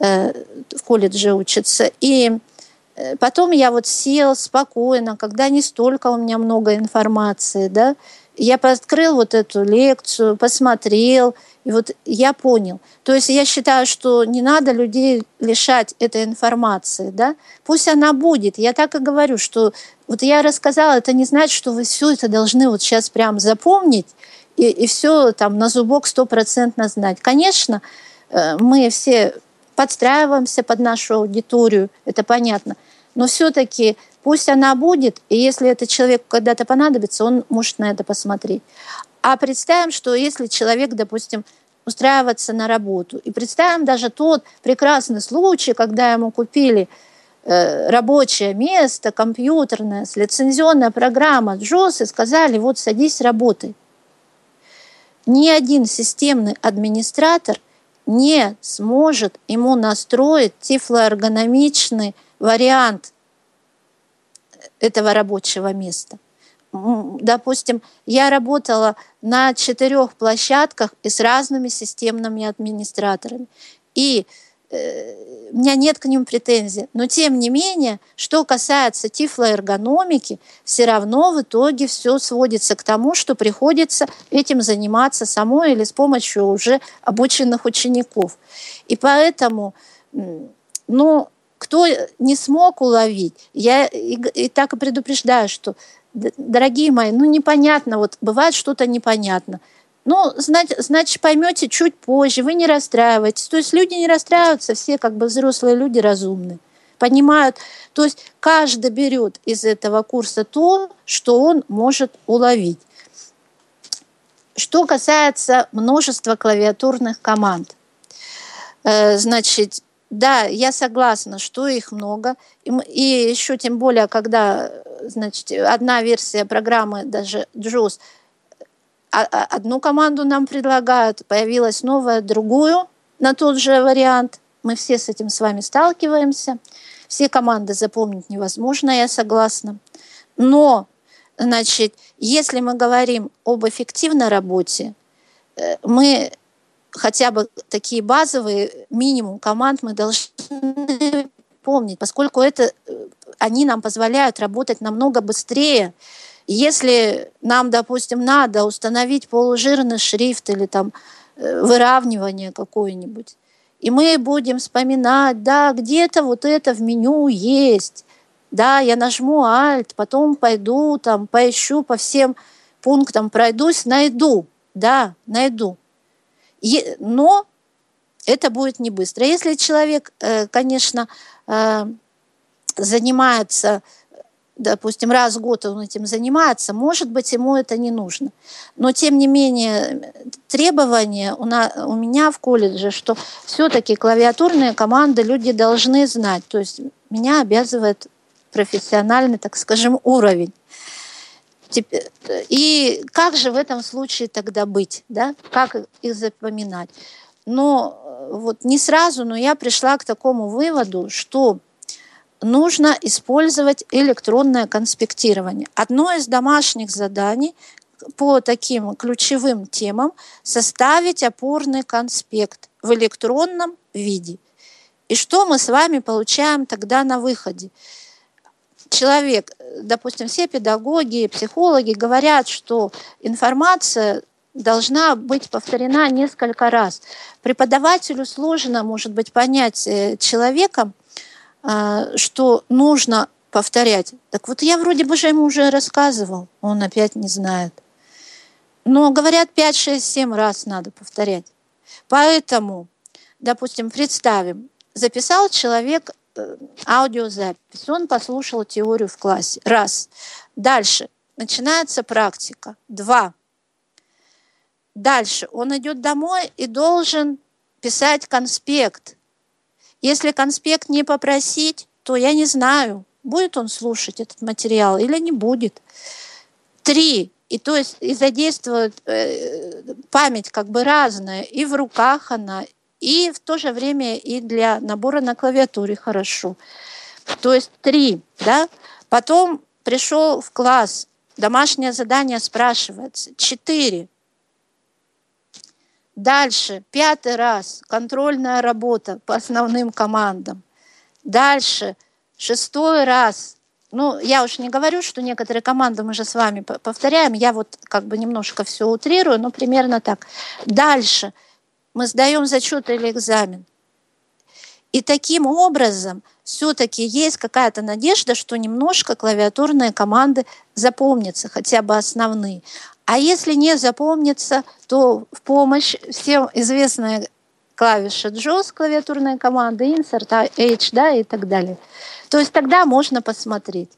э, в колледже учатся, и э, потом я вот сел спокойно, когда не столько у меня много информации, да, я открыл вот эту лекцию, посмотрел, и вот я понял. То есть я считаю, что не надо людей лишать этой информации, да? Пусть она будет. Я так и говорю, что вот я рассказала, это не значит, что вы все это должны вот сейчас прям запомнить и, и все там на зубок стопроцентно знать. Конечно, э, мы все подстраиваемся под нашу аудиторию, это понятно. Но все-таки Пусть она будет, и если этот человек когда-то понадобится, он может на это посмотреть. А представим, что если человек, допустим, устраивается на работу, и представим даже тот прекрасный случай, когда ему купили э, рабочее место, компьютерное, лицензионная программа JOS, и сказали, вот садись, работай. Ни один системный администратор не сможет ему настроить тифлоэргономичный вариант этого рабочего места. Допустим, я работала на четырех площадках и с разными системными администраторами. И э, у меня нет к ним претензий. Но тем не менее, что касается тифлоэргономики, все равно в итоге все сводится к тому, что приходится этим заниматься самой или с помощью уже обученных учеников. И поэтому, ну, кто не смог уловить, я и, и так и предупреждаю, что, дорогие мои, ну непонятно, вот бывает что-то непонятно. Ну, значит, значит, поймете чуть позже, вы не расстраиваетесь. То есть люди не расстраиваются, все как бы взрослые люди разумные. Понимают, то есть каждый берет из этого курса то, что он может уловить. Что касается множества клавиатурных команд, э, значит, да, я согласна, что их много. И еще тем более, когда значит, одна версия программы, даже JAWS, а, а, одну команду нам предлагают, появилась новая, другую на тот же вариант. Мы все с этим с вами сталкиваемся. Все команды запомнить невозможно, я согласна. Но, значит, если мы говорим об эффективной работе, э, мы хотя бы такие базовые минимум команд мы должны помнить, поскольку это э, они нам позволяют работать намного быстрее. Если нам, допустим, надо установить полужирный шрифт или там э, выравнивание какое-нибудь, и мы будем вспоминать, да, где-то вот это в меню есть, да, я нажму Alt, потом пойду там, поищу по всем пунктам, пройдусь, найду, да, найду но это будет не быстро. Если человек, э, конечно, э, занимается, допустим, раз в год он этим занимается, может быть, ему это не нужно. Но, тем не менее, требование у, на, у меня в колледже, что все-таки клавиатурные команды люди должны знать. То есть меня обязывает профессиональный, так скажем, уровень. И как же в этом случае тогда быть, да? Как их запоминать? Но э, вот не сразу, но я пришла к такому выводу, что нужно использовать электронное конспектирование. Одно из домашних заданий по таким ключевым темам составить опорный конспект в электронном виде. И что мы с вами получаем тогда на выходе? Человек, допустим, все педагоги, психологи говорят, что информация должна быть повторена несколько раз. Преподавателю сложно, может быть, понять э, человеком, э, что нужно повторять. Так вот я вроде бы же ему уже рассказывал, он опять не знает. Но говорят 5, 6, 7 раз надо повторять. Поэтому, допустим, представим, записал человек аудиозапись. Он послушал теорию в классе. Раз. Дальше. Начинается практика. Два. Дальше. Он идет домой и должен писать конспект. Если конспект не попросить, то я не знаю, будет он слушать этот материал или не будет. Три. И то есть и задействует э, память как бы разная. И в руках она, и в то же время и для набора на клавиатуре хорошо. То есть три, да. Потом пришел в класс, домашнее задание спрашивается. Четыре. Дальше, пятый раз, контрольная работа по основным командам. Дальше, шестой раз, ну, я уж не говорю, что некоторые команды мы же с вами повторяем, я вот как бы немножко все утрирую, но примерно так. Дальше – мы сдаем зачет или экзамен. И таким образом все-таки есть какая-то надежда, что немножко клавиатурные команды запомнятся, хотя бы основные. А если не запомнится, то в помощь всем известная клавиша JAWS, клавиатурная команда, Insert, H, да, и так далее. То есть тогда можно посмотреть.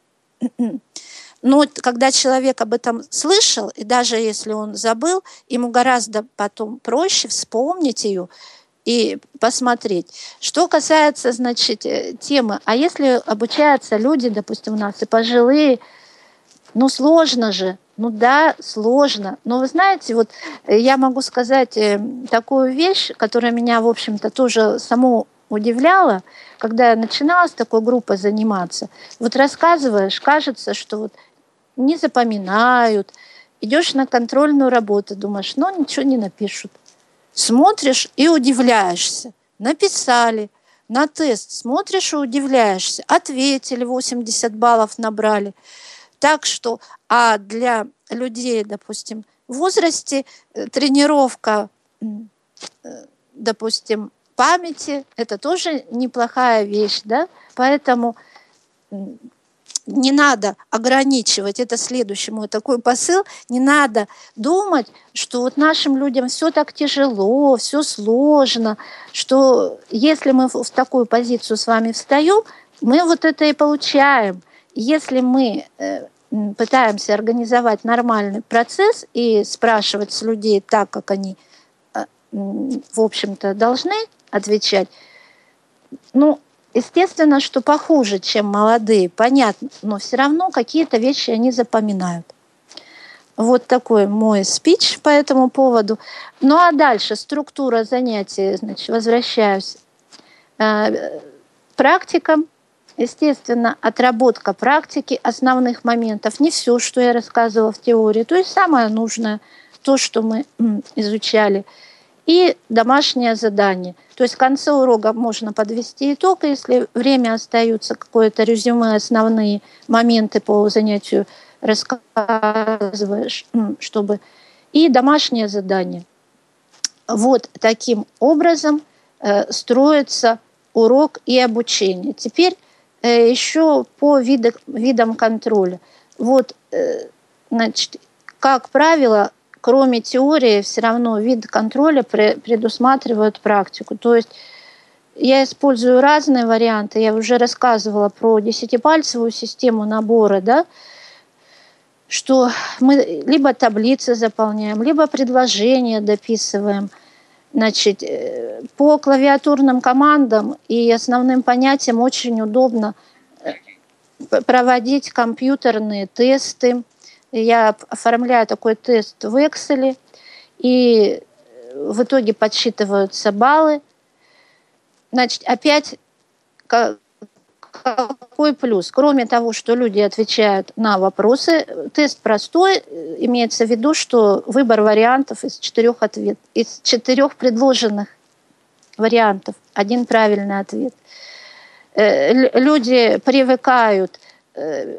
Но когда человек об этом слышал, и даже если он забыл, ему гораздо потом проще вспомнить ее и посмотреть. Что касается, значит, э, темы, а если обучаются люди, допустим, у нас и пожилые, ну сложно же, ну да, сложно. Но вы знаете, вот э, я могу сказать э, такую вещь, которая меня, в общем-то, тоже саму удивляла, когда я начинала с такой группой заниматься. Вот рассказываешь, кажется, что вот не запоминают. Идешь на контрольную работу, думаешь, ну ничего не напишут. Смотришь и удивляешься. Написали. на тест смотришь и удивляешься. Ответили, 80 баллов набрали. Так что, а для людей, допустим, в возрасте э, тренировка, э, допустим, памяти, это тоже неплохая вещь, да, поэтому не надо ограничивать, это следующий мой такой посыл, не надо думать, что вот нашим людям все так тяжело, все сложно, что если мы в такую позицию с вами встаем, мы вот это и получаем. Если мы э, пытаемся организовать нормальный процесс и спрашивать с людей так, как они, э, в общем-то, должны отвечать, ну, естественно, что похуже, чем молодые, понятно, но все равно какие-то вещи они запоминают. Вот такой мой спич по этому поводу. Ну а дальше структура занятий, значит, возвращаюсь. Э, практикам Естественно, отработка практики основных моментов, не все, что я рассказывала в теории, то есть самое нужное, то, что мы изучали. И домашнее задание. То есть в конце урока можно подвести итог, если время остается, какое-то резюме, основные моменты по занятию рассказываешь, чтобы... И домашнее задание. Вот таким образом э, строится урок и обучение. Теперь Э, еще по видах, видам контроля. Вот, э, значит, как правило, кроме теории, все равно виды контроля предусматривают практику. То есть я использую разные варианты. Я уже рассказывала про десятипальцевую систему набора, да, что мы либо таблицы заполняем, либо предложения дописываем – Значит, э, по клавиатурным командам и основным понятиям очень удобно э, проводить компьютерные тесты. Я оформляю такой тест в Excel, и в итоге подсчитываются баллы. Значит, опять какой плюс? Кроме того, что люди отвечают на вопросы, тест простой, имеется в виду, что выбор вариантов из четырех ответ, из четырех предложенных вариантов, один правильный ответ. Э, люди привыкают э,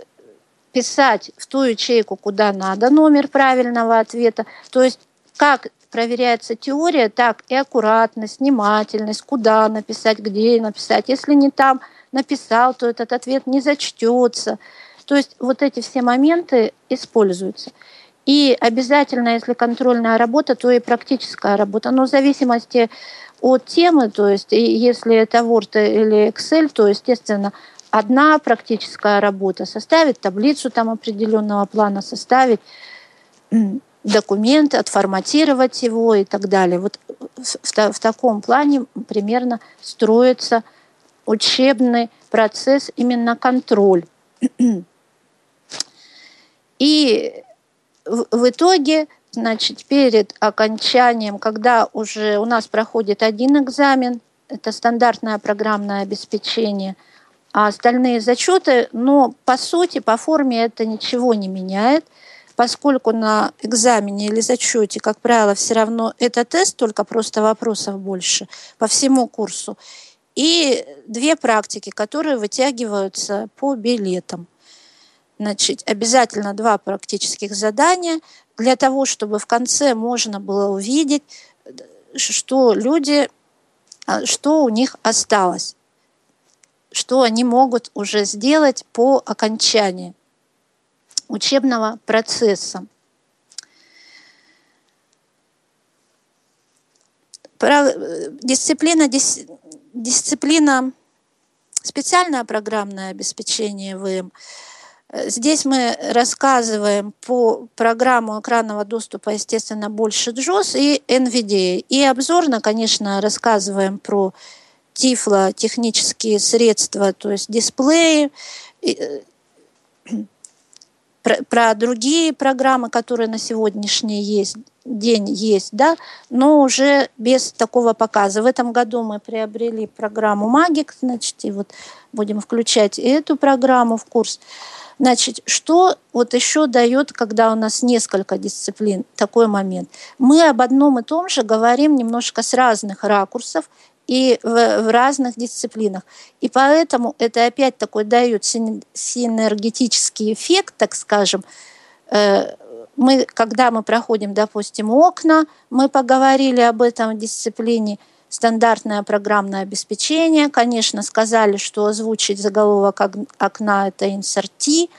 писать в ту ячейку, куда надо, номер правильного ответа. То есть как проверяется теория, так и аккуратность, внимательность, куда написать, где написать. Если не там – написал, то этот ответ не зачтется. То есть вот эти все моменты используются. И обязательно, если контрольная работа, то и практическая работа. Но в зависимости от темы, то есть если это Word или Excel, то, естественно, одна практическая работа составить таблицу там определенного плана, составить документ, отформатировать его и так далее. Вот в, в таком плане примерно строится учебный процесс, именно контроль. [clears throat] И в итоге, значит, перед окончанием, когда уже у нас проходит один экзамен, это стандартное программное обеспечение, остальные зачеты, но по сути, по форме это ничего не меняет, поскольку на экзамене или зачете, как правило, все равно это тест, только просто вопросов больше по всему курсу и две практики, которые вытягиваются по билетам. Значит, обязательно два практических задания для того, чтобы в конце можно было увидеть, что люди, а, что у них осталось, что они могут уже сделать по окончании учебного процесса. Дисциплина дисциплина специальное программное обеспечение ВМ. Здесь мы рассказываем по программу экранного доступа, естественно, больше JOS и NVDA. И обзорно, конечно, рассказываем про тифло технические средства, то есть дисплеи, э, про, про другие программы, которые на сегодняшний есть, день есть, да, но уже без такого показа. В этом году мы приобрели программу Magic, значит, и вот будем включать эту программу в курс. Значит, что вот еще дает, когда у нас несколько дисциплин, такой момент? Мы об одном и том же говорим немножко с разных ракурсов и в, в разных дисциплинах. И поэтому это опять такой дает синергетический эффект, так скажем. Э, мы, когда мы проходим, допустим, окна, мы поговорили об этом в дисциплине – стандартное программное обеспечение. Конечно, сказали, что озвучить заголовок окна – это инсерти,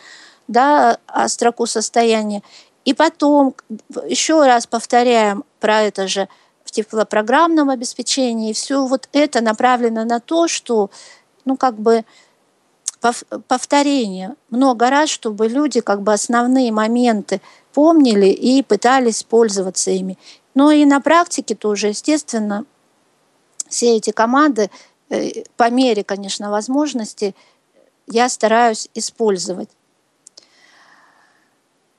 да, а строку состояния. И потом, еще раз повторяем про это же в теплопрограммном обеспечении. Все вот это направлено на то, что, ну, как бы, повторение много раз, чтобы люди как бы основные моменты помнили и пытались пользоваться ими. Но и на практике тоже, естественно, все эти команды э, по мере, конечно, возможности я стараюсь использовать.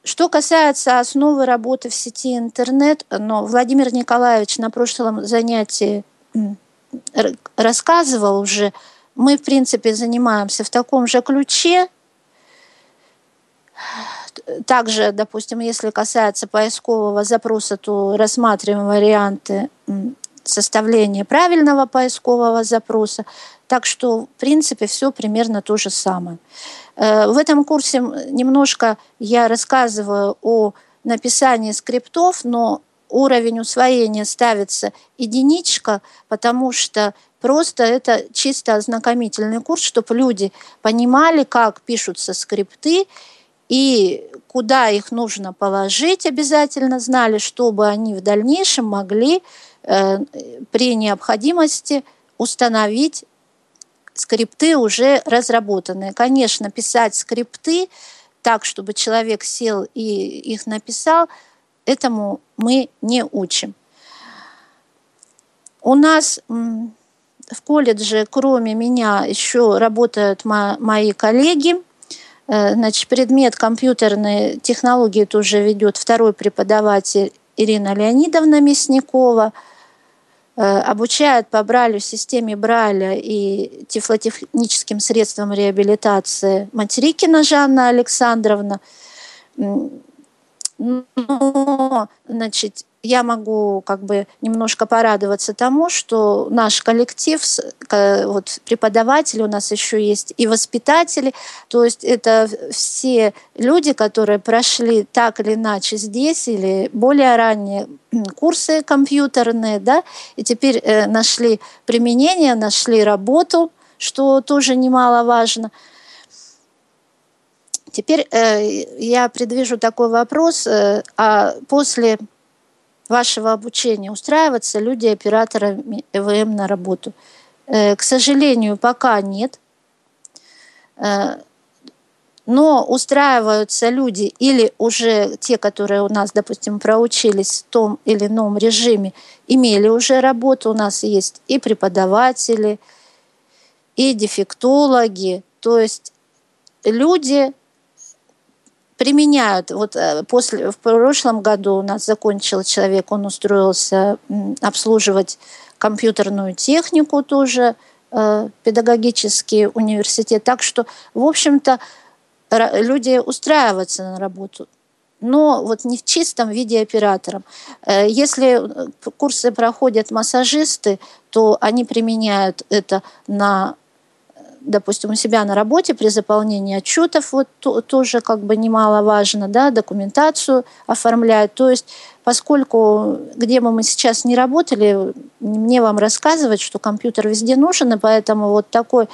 Что касается основы работы в сети интернет, но Владимир Николаевич на прошлом занятии рассказывал уже, мы, в принципе, занимаемся в таком же ключе. Также, допустим, если касается поискового запроса, то рассматриваем варианты составления правильного поискового запроса. Так что, в принципе, все примерно то же самое. Э, в этом курсе немножко я рассказываю о написании скриптов, но уровень усвоения ставится единичка, потому что просто это чисто ознакомительный курс, чтобы люди понимали, как пишутся скрипты и куда их нужно положить обязательно, знали, чтобы они в дальнейшем могли Э, при необходимости установить скрипты уже разработанные. Конечно, писать скрипты так, чтобы человек сел и их написал, этому мы не учим. У нас в колледже, кроме меня, еще работают мои коллеги. Э, значит, предмет компьютерной технологии тоже ведет второй преподаватель Ирина Леонидовна Мясникова – Э, обучают по Брайлю, системе Брайля и тифлотехническим средствам реабилитации Материкина Жанна Александровна. Но, значит, я могу как бы немножко порадоваться тому, что наш коллектив, вот преподаватели у нас еще есть и воспитатели, то есть это все люди, которые прошли так или иначе здесь или более ранние курсы компьютерные, да, и теперь э, нашли применение, нашли работу, что тоже немаловажно. Теперь э, я предвижу такой вопрос, э, а после вашего обучения устраиваться люди операторами ЭВМ на работу? Э, к сожалению, пока нет. Э, но устраиваются люди или уже те, которые у нас, допустим, проучились в том или ином режиме, имели уже работу. У нас есть и преподаватели, и дефектологи. То есть люди применяют. Вот э, после, в прошлом году у нас закончил человек, он устроился обслуживать компьютерную технику тоже, э, педагогический университет. Так что, в общем-то, люди устраиваются на работу но вот не в чистом виде оператором. Э, если курсы проходят массажисты, то они применяют это на допустим, у себя на работе при заполнении отчетов, вот то, тоже как бы немаловажно, да, документацию оформляют. То есть, поскольку где бы мы сейчас не работали, мне вам рассказывать, что компьютер везде нужен, и поэтому вот такой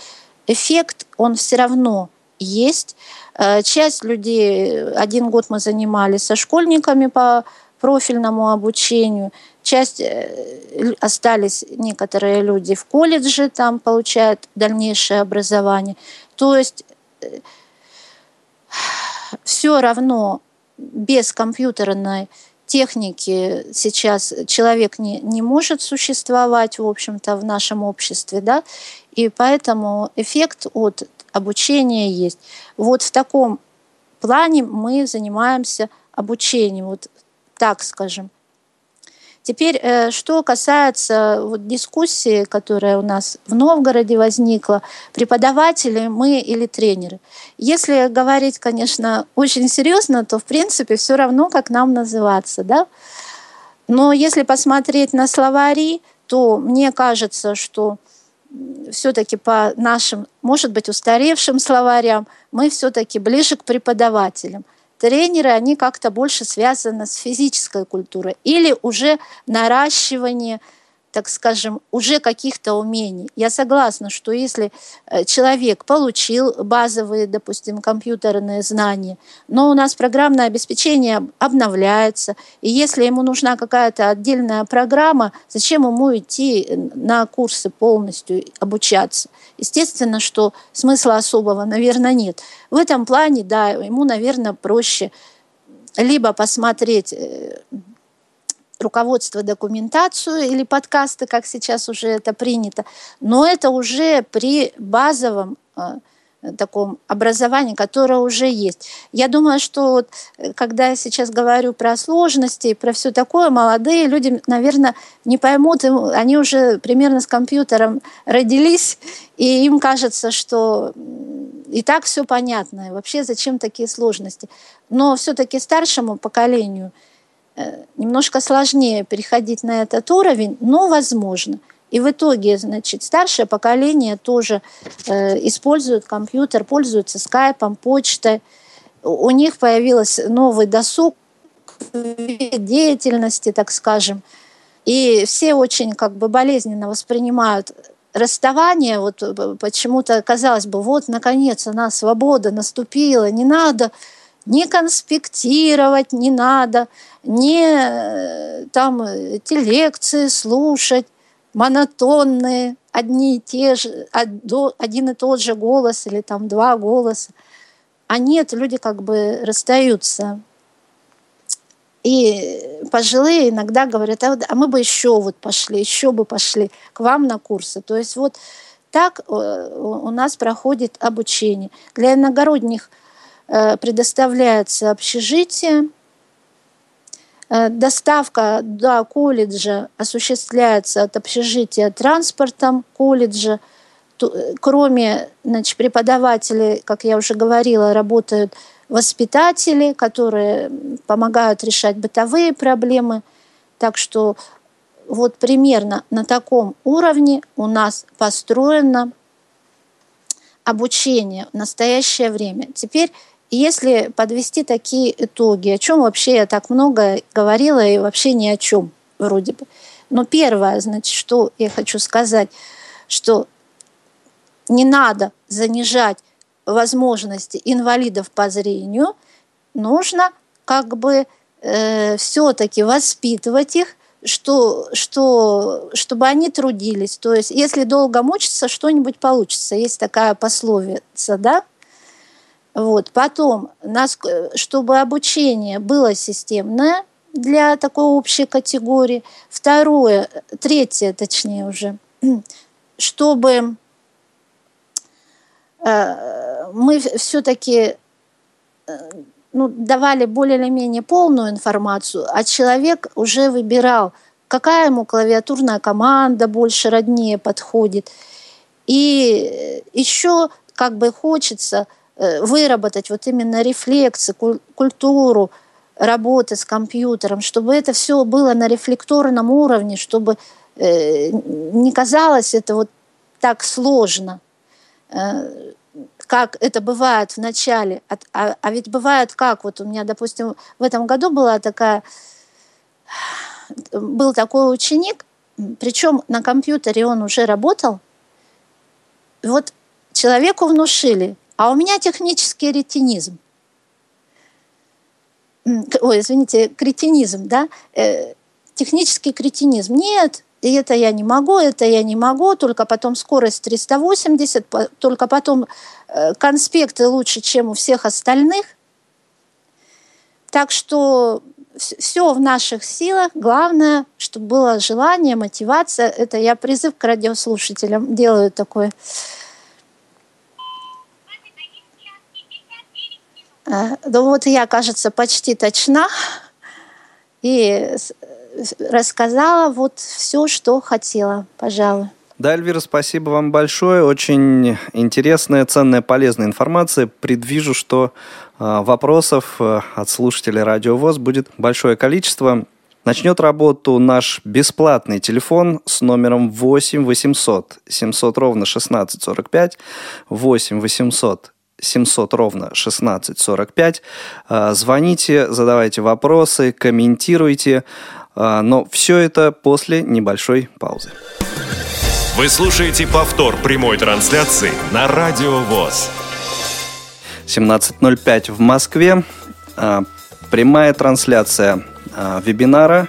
эффект, он все равно есть. Э, часть людей, один год мы занимались со школьниками по профильному обучению – часть э, остались некоторые люди в колледже, там получают дальнейшее образование. То есть э, все равно без компьютерной техники сейчас человек не, не может существовать, в общем-то, в нашем обществе, да, и поэтому эффект от обучения есть. Вот в таком плане мы занимаемся обучением, вот так скажем. Теперь, э, что касается вот дискуссии, которая у нас в Новгороде возникла, преподаватели мы или тренеры. Если говорить, конечно, очень серьезно, то в принципе все равно, как нам называться, да. Но если посмотреть на словари, то мне кажется, что все-таки по нашим, может быть, устаревшим словарям, мы все-таки ближе к преподавателям. Тренеры, они как-то больше связаны с физической культурой или уже наращивание так скажем, уже каких-то умений. Я согласна, что если э, человек получил базовые, допустим, компьютерные знания, но у нас программное обеспечение обновляется, и если ему нужна какая-то отдельная программа, зачем ему идти на курсы полностью обучаться? Естественно, что смысла особого, наверное, нет. В этом плане, да, ему, наверное, проще либо посмотреть э, руководство документацию или подкасты, как сейчас уже это принято, но это уже при базовом э, таком образовании, которое уже есть. Я думаю, что вот, э, когда я сейчас говорю про сложности, про все такое, молодые люди, наверное, не поймут, они уже примерно с компьютером родились, и им кажется, что и так все понятно, и вообще зачем такие сложности. Но все-таки старшему поколению – немножко сложнее переходить на этот уровень, но возможно. И в итоге, значит, старшее поколение тоже э, использует компьютер, пользуется скайпом, почтой. У них появился новый досуг деятельности, так скажем. И все очень как бы болезненно воспринимают расставание. Вот э, почему-то казалось бы, вот наконец она свобода наступила, не надо не конспектировать не надо, не э, там эти лекции слушать, монотонные, одни и те же, один и тот же голос или там два голоса. А нет, люди как бы расстаются. И пожилые иногда говорят, а, а мы бы еще вот пошли, еще бы пошли к вам на курсы. То есть вот так э, у нас проходит обучение. Для иногородних – Э, предоставляется общежитие. Э, доставка до колледжа осуществляется от общежития транспортом колледжа. Э, кроме значит, преподавателей, как я уже говорила, работают воспитатели, которые помогают решать бытовые проблемы. Так что вот примерно на таком уровне у нас построено обучение в настоящее время. Теперь если подвести такие итоги, о чем вообще я так много говорила и вообще ни о чем вроде бы. Но первое, значит, что я хочу сказать, что не надо занижать возможности инвалидов по зрению, нужно как бы э, все-таки воспитывать их, что, что, чтобы они трудились. То есть, если долго мучиться, что-нибудь получится. Есть такая пословица, да? Вот. Потом, чтобы обучение было системное для такой общей категории. Второе, третье, точнее уже, [clears throat] чтобы э, мы все-таки э, ну, давали более или менее полную информацию, а человек уже выбирал, какая ему клавиатурная команда больше роднее подходит. И еще как бы хочется – Э, выработать вот именно рефлексы, культуру работы с компьютером, чтобы это все было на рефлекторном уровне, чтобы э, не казалось это вот так сложно, э, как это бывает в начале. А, а ведь бывает как, вот у меня, допустим, в этом году была такая, был такой ученик, причем на компьютере он уже работал, вот человеку внушили – а у меня технический ретинизм. Ой, извините, кретинизм, да? Э, технический кретинизм. Нет, и это я не могу, это я не могу, только потом скорость 380, только потом э, конспекты лучше, чем у всех остальных. Так что все в наших силах. Главное, чтобы было желание, мотивация. Это я призыв к радиослушателям делаю такой. Ну вот я, кажется, почти точна и рассказала вот все, что хотела, пожалуй. Да, Эльвира, спасибо вам большое. Очень интересная, ценная, полезная информация. Предвижу, что э, вопросов э, от слушателей Радио ВОЗ будет большое количество. Начнет работу наш бесплатный телефон с номером 8 800 700 ровно 1645, 8 800 700 ровно 1645. А, звоните, задавайте вопросы, комментируйте. А, но все это после небольшой паузы. Вы слушаете повтор прямой трансляции на Радио ВОЗ. 17.05 в Москве. А, прямая трансляция вебинара,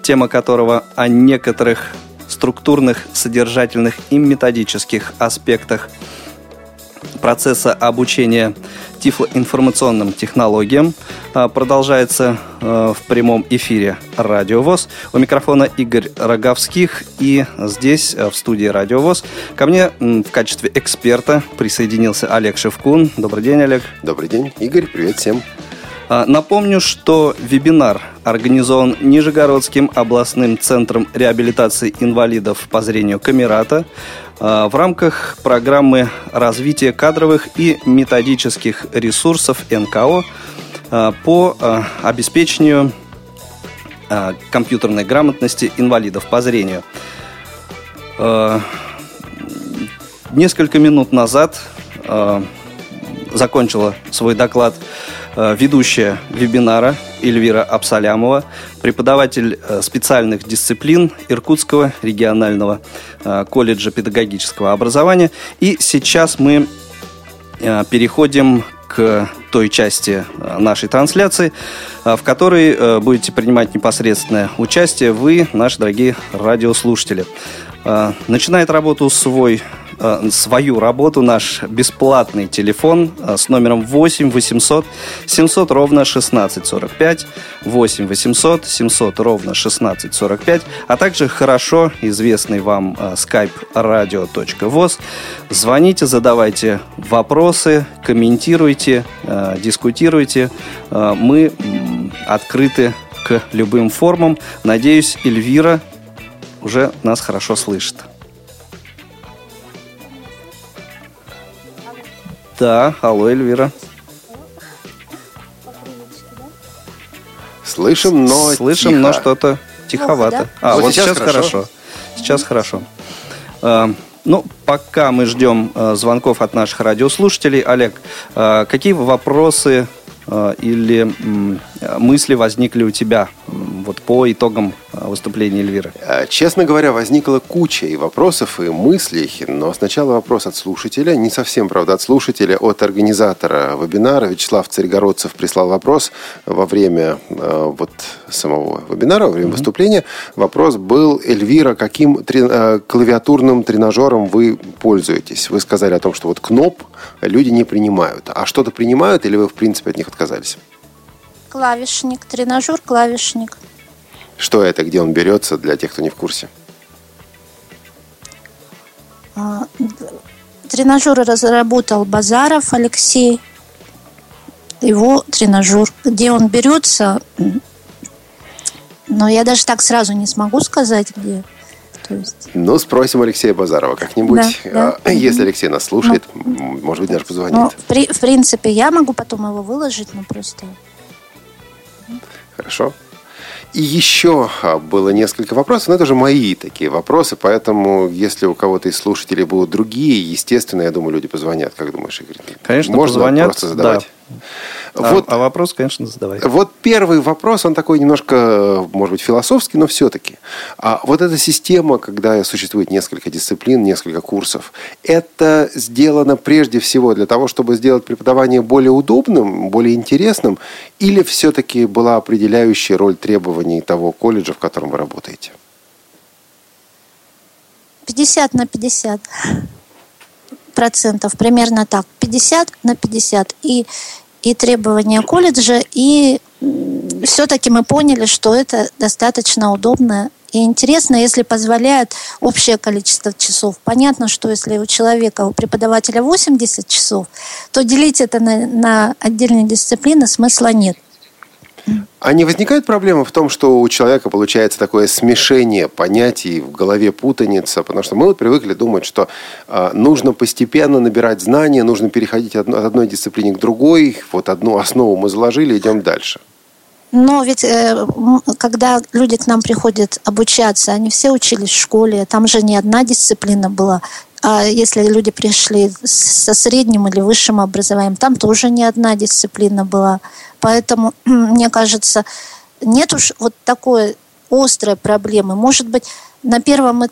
тема которого о некоторых структурных, содержательных и методических аспектах – процесса обучения тифлоинформационным технологиям а, продолжается а, в прямом эфире Радио ВОЗ. У микрофона Игорь Роговских. И здесь, а, в студии Радио ВОЗ, ко мне в качестве эксперта присоединился Олег Шевкун. Добрый день, Олег. Добрый день, Игорь. Привет всем. Напомню, что вебинар организован Нижегородским областным центром реабилитации инвалидов по зрению Камерата в рамках программы развития кадровых и методических ресурсов НКО по обеспечению компьютерной грамотности инвалидов по зрению. Несколько минут назад закончила свой доклад Э, ведущая вебинара Эльвира Абсалямова, преподаватель э, специальных дисциплин Иркутского регионального э, колледжа педагогического образования. И сейчас мы переходим к той части нашей трансляции, в которой будете принимать непосредственное участие вы, наши дорогие радиослушатели. Начинает работу свой Э, свою работу наш бесплатный телефон э, с номером 8 800 700 ровно 1645, 8 800 700 ровно 1645, а также хорошо известный вам э, skype radio.voz. Звоните, задавайте вопросы, комментируйте, дискутируйте. Мы открыты к любым формам. Надеюсь, Эльвира уже нас хорошо слышит. Да, алло, Эльвира. Слышим, но Слышим, тихо. но что-то тиховато. Плохо, да? А, вот, вот, сейчас, сейчас, хорошо. хорошо. Сейчас хорошо. А, ну, пока мы ждем а, звонков от наших радиослушателей, Олег, а, какие вопросы а, или мысли возникли у тебя вот по итогам а, выступления Эльвиры? А, Честно говоря, возникла куча и вопросов, и мыслей, но сначала вопрос от слушателя, не совсем, правда, от слушателя, от организатора вебинара. Вячеслав Царегородцев прислал вопрос во время э, вот самого вебинара, во время выступления. Вопрос был, Эльвира, каким трен- э, клавиатурным тренажером вы пользуетесь? Вы сказали о том, что вот кноп люди не принимают. А что-то принимают или вы, в принципе, от них отказались? Клавишник, тренажер, клавишник. Что это, где он берется, для тех, кто не в курсе? А, Тренажеры разработал Базаров Алексей. Его тренажер. Где он берется, но я даже так сразу не смогу сказать, где. То есть, Ну, спросим Алексея Базарова как-нибудь. Да, да. А, Если Алексей нас слушает, м, может быть, даже позвонит. ну, в, при- в принципе, я могу потом его выложить, но просто... Хорошо. И еще а, было несколько вопросов, но это уже мои такие вопросы, поэтому если у кого-то из слушателей будут другие, естественно, я думаю, люди позвонят. Как думаешь, Игорь? Конечно, Можно позвонят, просто задавать? А, Вот а вопрос, конечно, задавай. Вот первый вопрос, он такой немножко, может быть, философский, но все-таки. А вот эта система, когда существует несколько дисциплин, несколько курсов, это сделано прежде всего для того, чтобы сделать преподавание более удобным, более интересным, или все-таки была определяющая роль требований того колледжа, в котором вы работаете? 50 на 50 процентов, примерно так. 50 на 50. И, и требования колледжа, и все-таки мы поняли, что это достаточно удобно и интересно, если позволяет общее количество часов. Понятно, что если у человека, у преподавателя 80 часов, то делить это на, на отдельные дисциплины смысла нет. А не возникает проблема в том, что у человека получается такое смешение понятий, в голове путаница? Потому что мы вот привыкли думать, что э, нужно постепенно набирать знания, нужно переходить от, от одной дисциплины к другой. Вот одну основу мы заложили, идем дальше. Но ведь э, когда люди к нам приходят обучаться, они все учились в школе, там же не одна дисциплина была. А если люди пришли со средним или высшим образованием, там тоже не одна дисциплина была. Поэтому, [clears throat] мне кажется, нет уж вот такой острой проблемы. Может быть, на первом,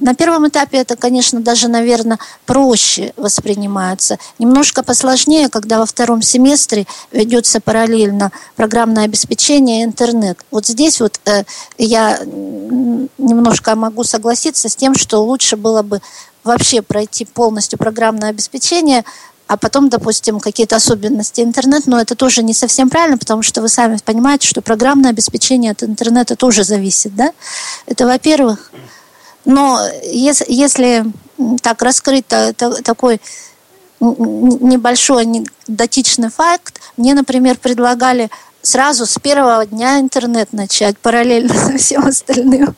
на первом этапе это, конечно, даже, наверное, проще воспринимается. Немножко посложнее, когда во втором семестре ведется параллельно программное обеспечение и интернет. Вот здесь вот э, я немножко могу согласиться с тем, что лучше было бы вообще пройти полностью программное обеспечение, а потом, допустим, какие-то особенности интернет, но это тоже не совсем правильно, потому что вы сами понимаете, что программное обеспечение от интернета тоже зависит, да? Это во-первых. Но если, если так раскрыть то, то, такой небольшой анекдотичный факт, мне, например, предлагали сразу с первого дня интернет начать параллельно [laughs] со всем остальным.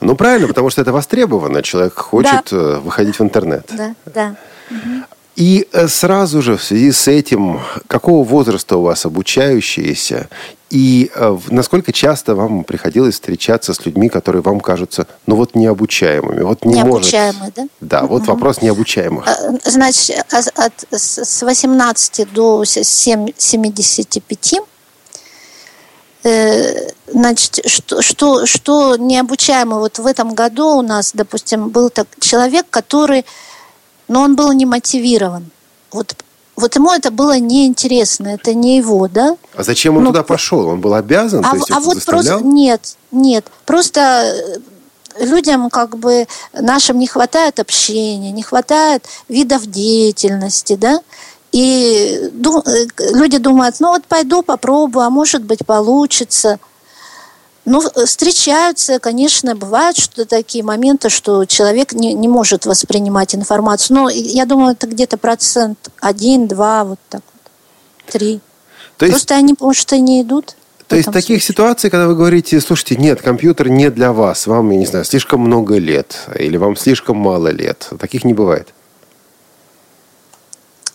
Ну, правильно, потому что это востребовано. Человек хочет да. Э, выходить в интернет. Да, да. Угу. И э, сразу же в связи с этим, какого возраста у вас обучающиеся? И э, насколько часто вам приходилось встречаться с людьми, которые вам кажутся, ну вот необучаемыми? Вот не необучаемые, может... да? Да, вот угу. вопрос необучаемых. А, значит, а, от, с 18 до 75 э, Значит, что, что, что необучаемо? Вот в этом году у нас, допустим, был так, человек, который но он был не мотивирован. Вот, вот ему это было неинтересно, это не его, да? А зачем он ну, туда пошел? Он был обязан? А, а вот просто нет, нет, просто э, людям как бы нашим не хватает общения, не хватает видов деятельности, да? И э, люди думают, ну вот пойду попробую, а может быть получится. Ну, встречаются, конечно, бывают что такие моменты, что человек не, не может воспринимать информацию. Но я думаю, это где-то процент один, два, вот так вот, три. То есть... Просто они, может, и не идут. То есть таких случае. ситуаций, когда вы говорите, слушайте, нет, компьютер не для вас, вам, я не знаю, слишком много лет, или вам слишком мало лет, таких не бывает?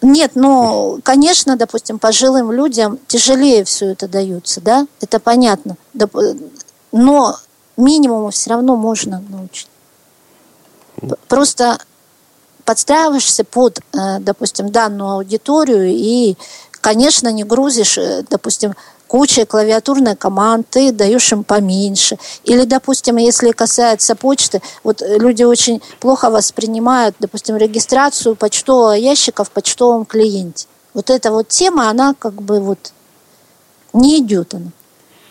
Нет, ну, конечно, допустим, пожилым людям тяжелее все это дается, да, это понятно но минимуму все равно можно научить. Просто подстраиваешься под, э, допустим, данную аудиторию и, конечно, не грузишь, э, допустим, куча клавиатурной команд, ты даешь им поменьше. Или, допустим, если касается почты, вот люди очень плохо воспринимают, допустим, регистрацию почтового ящика в почтовом клиенте. Вот эта вот тема, она как бы вот не идет она.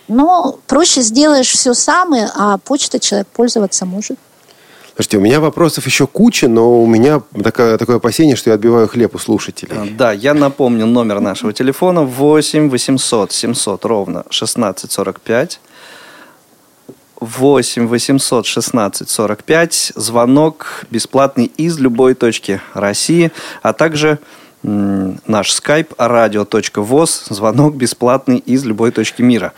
Но проще сделаешь все сам, а почта человек пользоваться может. Слушайте, у меня вопросов еще куча, но у меня такое, такое опасение, что я отбиваю хлеб у слушателей. А, да, я напомню номер нашего телефона 8 800 700 ровно 1645. 8 800 16 45. Звонок бесплатный из любой точки России, а также наш скайп radio.voz. Звонок бесплатный из любой точки мира.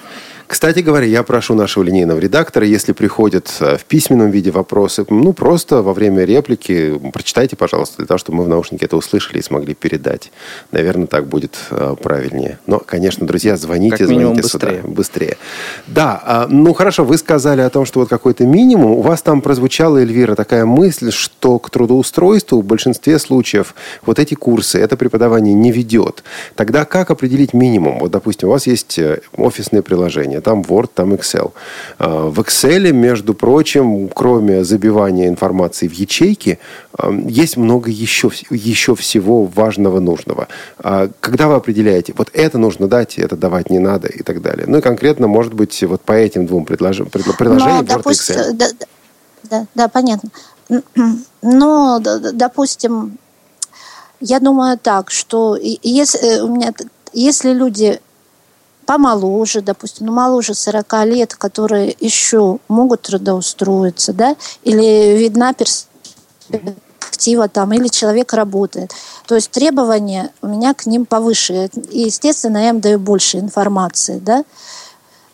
Кстати говоря, я прошу нашего линейного редактора, если приходят э, в письменном виде вопросы, ну, просто во время реплики прочитайте, пожалуйста, для того, чтобы мы в наушнике это услышали и смогли передать. Наверное, так будет э, правильнее. Но, конечно, друзья, звоните, звоните быстрее. сюда. Быстрее. Да, э, ну, хорошо, вы сказали о том, что вот какой-то минимум. У вас там прозвучала, Эльвира, такая мысль, что к трудоустройству в большинстве случаев вот эти курсы, это преподавание не ведет. Тогда как определить минимум? Вот, допустим, у вас есть э, офисные приложения. Там Word, там Excel. А, в Excel, между прочим, кроме забивания информации в ячейки, есть много еще, еще всего важного, нужного. А, когда вы определяете, вот это нужно дать, это давать не надо и так далее. Ну и конкретно, может быть, вот по этим двум предлож... предложениям Word допустим, Excel. Да, да, да, понятно. [clears throat] Но, допустим, я думаю так, что если, э, у меня, если люди помоложе, допустим, ну, моложе 40 лет, которые еще могут трудоустроиться, да, или видна перспектива там, или человек работает. То есть требования у меня к ним повыше. И, естественно, я им даю больше информации, да.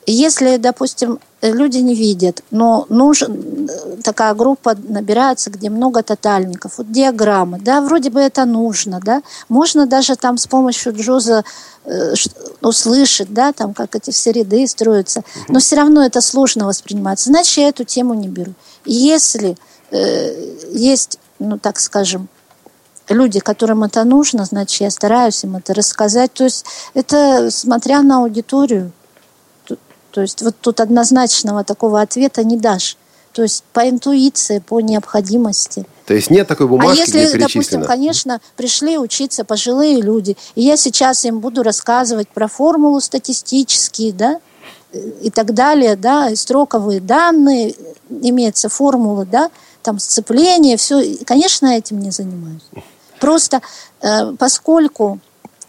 Если, допустим, люди не видят, но нужен, такая группа набирается, где много тотальников, вот диаграммы, да, вроде бы это нужно, да, можно даже там с помощью Джоза э, услышать, да, там, как эти все ряды строятся, но все равно это сложно восприниматься, значит, я эту тему не беру. Если э, есть, ну, так скажем, люди, которым это нужно, значит, я стараюсь им это рассказать. То есть это смотря на аудиторию. То есть вот тут однозначного такого ответа не дашь. То есть по интуиции, по необходимости. То есть нет такой бумажки, А если, допустим, конечно, пришли учиться пожилые люди, и я сейчас им буду рассказывать про формулу статистические, да, и так далее, да, и строковые данные, имеется формула, да, там сцепление, все, конечно, этим не занимаюсь. Просто э, поскольку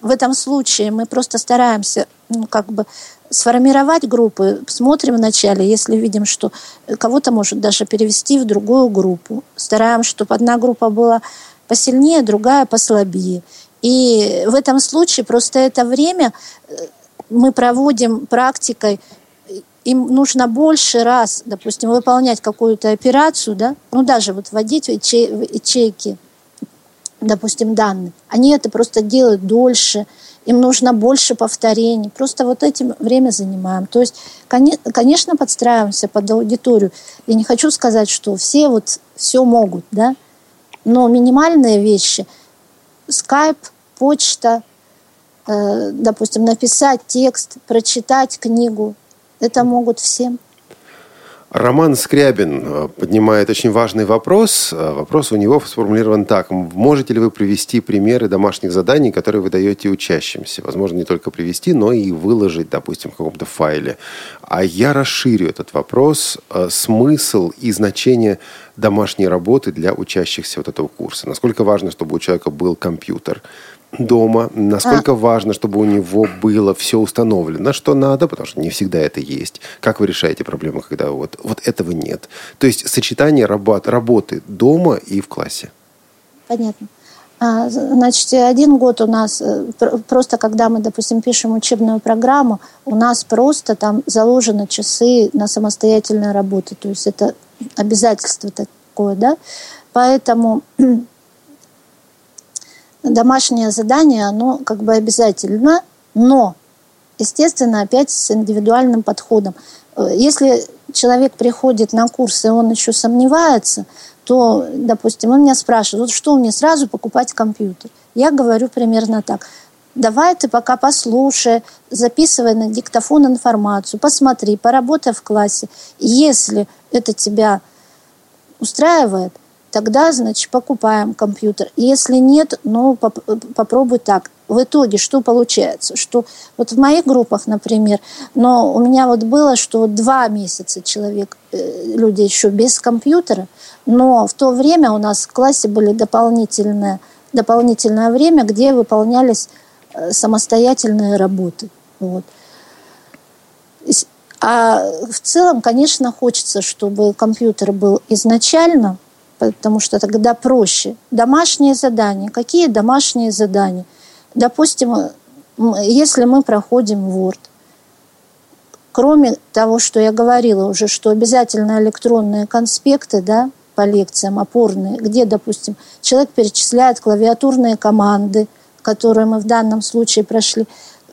в этом случае мы просто стараемся, ну, как бы сформировать группы, смотрим вначале, если видим, что кого-то может даже перевести в другую группу. Стараемся, чтобы одна группа была посильнее, другая послабее. И в этом случае просто это время э, мы проводим практикой, им нужно больше раз, допустим, выполнять какую-то операцию, да, ну даже вот вводить в ячейки, допустим, данные. Они это просто делают дольше, им нужно больше повторений. Просто вот этим время занимаем. То есть, конечно, подстраиваемся под аудиторию. Я не хочу сказать, что все вот все могут, да, но минимальные вещи, скайп, почта, э, допустим, написать текст, прочитать книгу, это могут все. Роман Скрябин э, поднимает очень важный вопрос. Э, вопрос у него сформулирован так. Можете ли вы привести примеры домашних заданий, которые вы даете учащимся? Возможно, не только привести, но и выложить, допустим, в каком-то файле. А я расширю этот вопрос. Э, смысл и значение домашней работы для учащихся вот этого курса. Насколько важно, чтобы у человека был компьютер? Дома, насколько а. важно, чтобы у него было все установлено, что надо, потому что не всегда это есть. Как вы решаете проблемы, когда вот, вот этого нет? То есть сочетание работ, работы дома и в классе. Понятно. А, значит, один год у нас, э, просто когда мы, допустим, пишем учебную программу, у нас просто там заложены часы на самостоятельную работу. То есть это обязательство такое, да. Поэтому [clears throat] домашнее задание, оно как бы обязательно, но, естественно, опять с индивидуальным подходом. Э, если человек приходит на курс, и он еще сомневается, то, допустим, он меня спрашивает, вот что мне сразу покупать компьютер? Я говорю примерно так. Давай ты пока послушай, записывай на диктофон информацию, посмотри, поработай в классе. Если это тебя устраивает, тогда, значит, покупаем компьютер. Если нет, ну, поп попробуй так. В итоге что получается? Что вот в моих группах, например, но у меня вот было, что два месяца человек, э, люди еще без компьютера, но в то время у нас в классе были дополнительное, дополнительное время, где выполнялись э, самостоятельные работы. Вот. А в целом, конечно, хочется, чтобы компьютер был изначально – потому что тогда проще. Домашние задания. Какие домашние задания? Допустим, если мы проходим Word, кроме того, что я говорила уже, что обязательно электронные конспекты, да, по лекциям опорные, где, допустим, человек перечисляет клавиатурные команды, которые мы в данном случае прошли,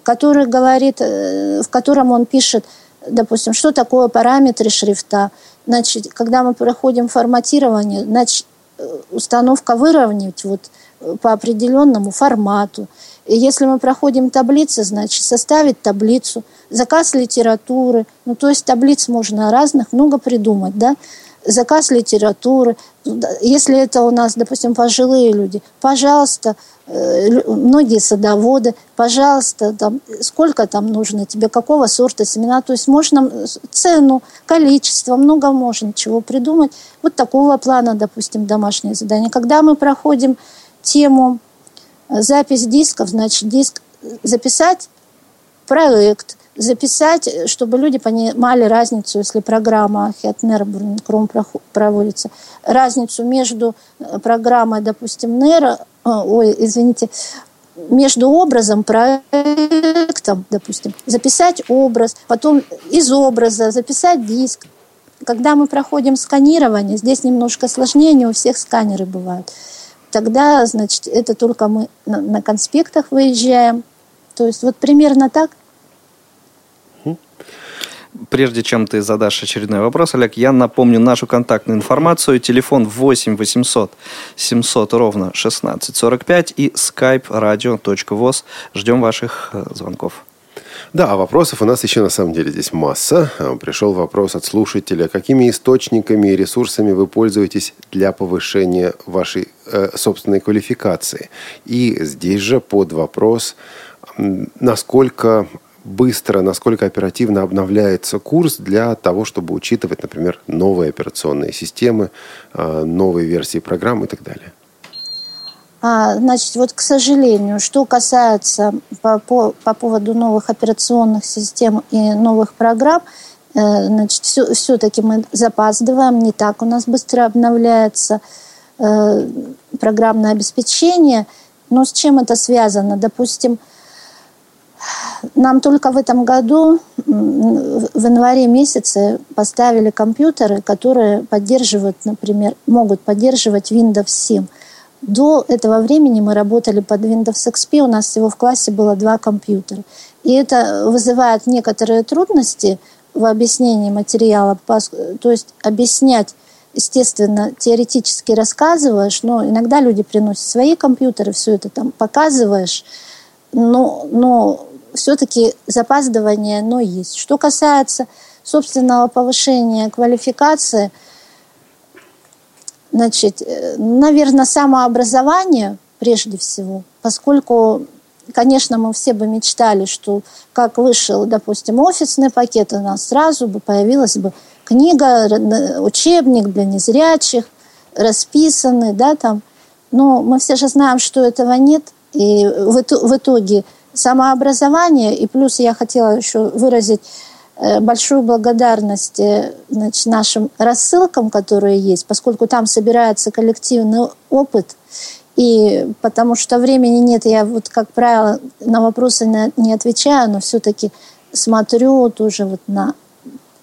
который говорит, э, в котором он пишет, допустим, что такое параметры шрифта, Значит, когда мы проходим форматирование, значит, э, установка выровнять вот э, по определенному формату. И если мы проходим таблицы, значит, составить таблицу, заказ литературы, ну, то есть таблиц можно разных, много придумать, да, заказ литературы. Если это у нас, допустим, пожилые люди, пожалуйста, э, многие садоводы, пожалуйста, там, сколько там нужно тебе, какого сорта семена. То есть можно цену, количество, много можно чего придумать. Вот такого плана, допустим, домашнее задание. Когда мы проходим тему э, запись дисков, значит, диск записать проект, записать, чтобы люди понимали разницу, если программа Хет Кром проводится, разницу между э, программой, допустим, Нера, ой, извините, между образом, проектом, допустим, записать образ, потом из образа записать диск. Когда мы проходим сканирование, здесь немножко сложнее, не у всех сканеры бывают. Тогда, значит, это только мы на конспектах выезжаем. То есть вот примерно так – Прежде чем ты задашь очередной вопрос, Олег, я напомню нашу контактную информацию. Телефон 8 800 700 ровно 1645 и skype radio.voz. Ждем ваших э, звонков. Да, а вопросов у нас еще на самом деле здесь масса. Э, пришел вопрос от слушателя. Какими источниками и ресурсами вы пользуетесь для повышения вашей э, собственной квалификации? И здесь же под вопрос, насколько быстро, насколько оперативно обновляется курс для того, чтобы учитывать, например, новые операционные системы, а, новые версии программ и так далее? А, значит, вот, к сожалению, что касается по, по, по поводу новых операционных систем и новых программ, э, значит, все, все-таки мы запаздываем, не так у нас быстро обновляется э, программное обеспечение. Но с чем это связано? Допустим, нам только в этом году, в январе месяце, поставили компьютеры, которые поддерживают, например, могут поддерживать Windows 7. До этого времени мы работали под Windows XP, у нас всего в классе было два компьютера. И это вызывает некоторые трудности в объяснении материала, то есть объяснять естественно, теоретически рассказываешь, но иногда люди приносят свои компьютеры, все это там показываешь, но, но все-таки запаздывание, но есть. Что касается собственного повышения квалификации, значит, э, наверное, самообразование прежде всего, поскольку, конечно, мы все бы мечтали, что как вышел, допустим, офисный пакет, у нас сразу бы появилась бы книга, учебник для незрячих, расписанный, да, там. Но мы все же знаем, что этого нет, и в итоге – самообразование. И плюс я хотела еще выразить э, большую благодарность э, значит, нашим рассылкам, которые есть, поскольку там собирается коллективный опыт. И потому что времени нет, я вот, как правило, на вопросы не отвечаю, но все-таки смотрю тоже вот на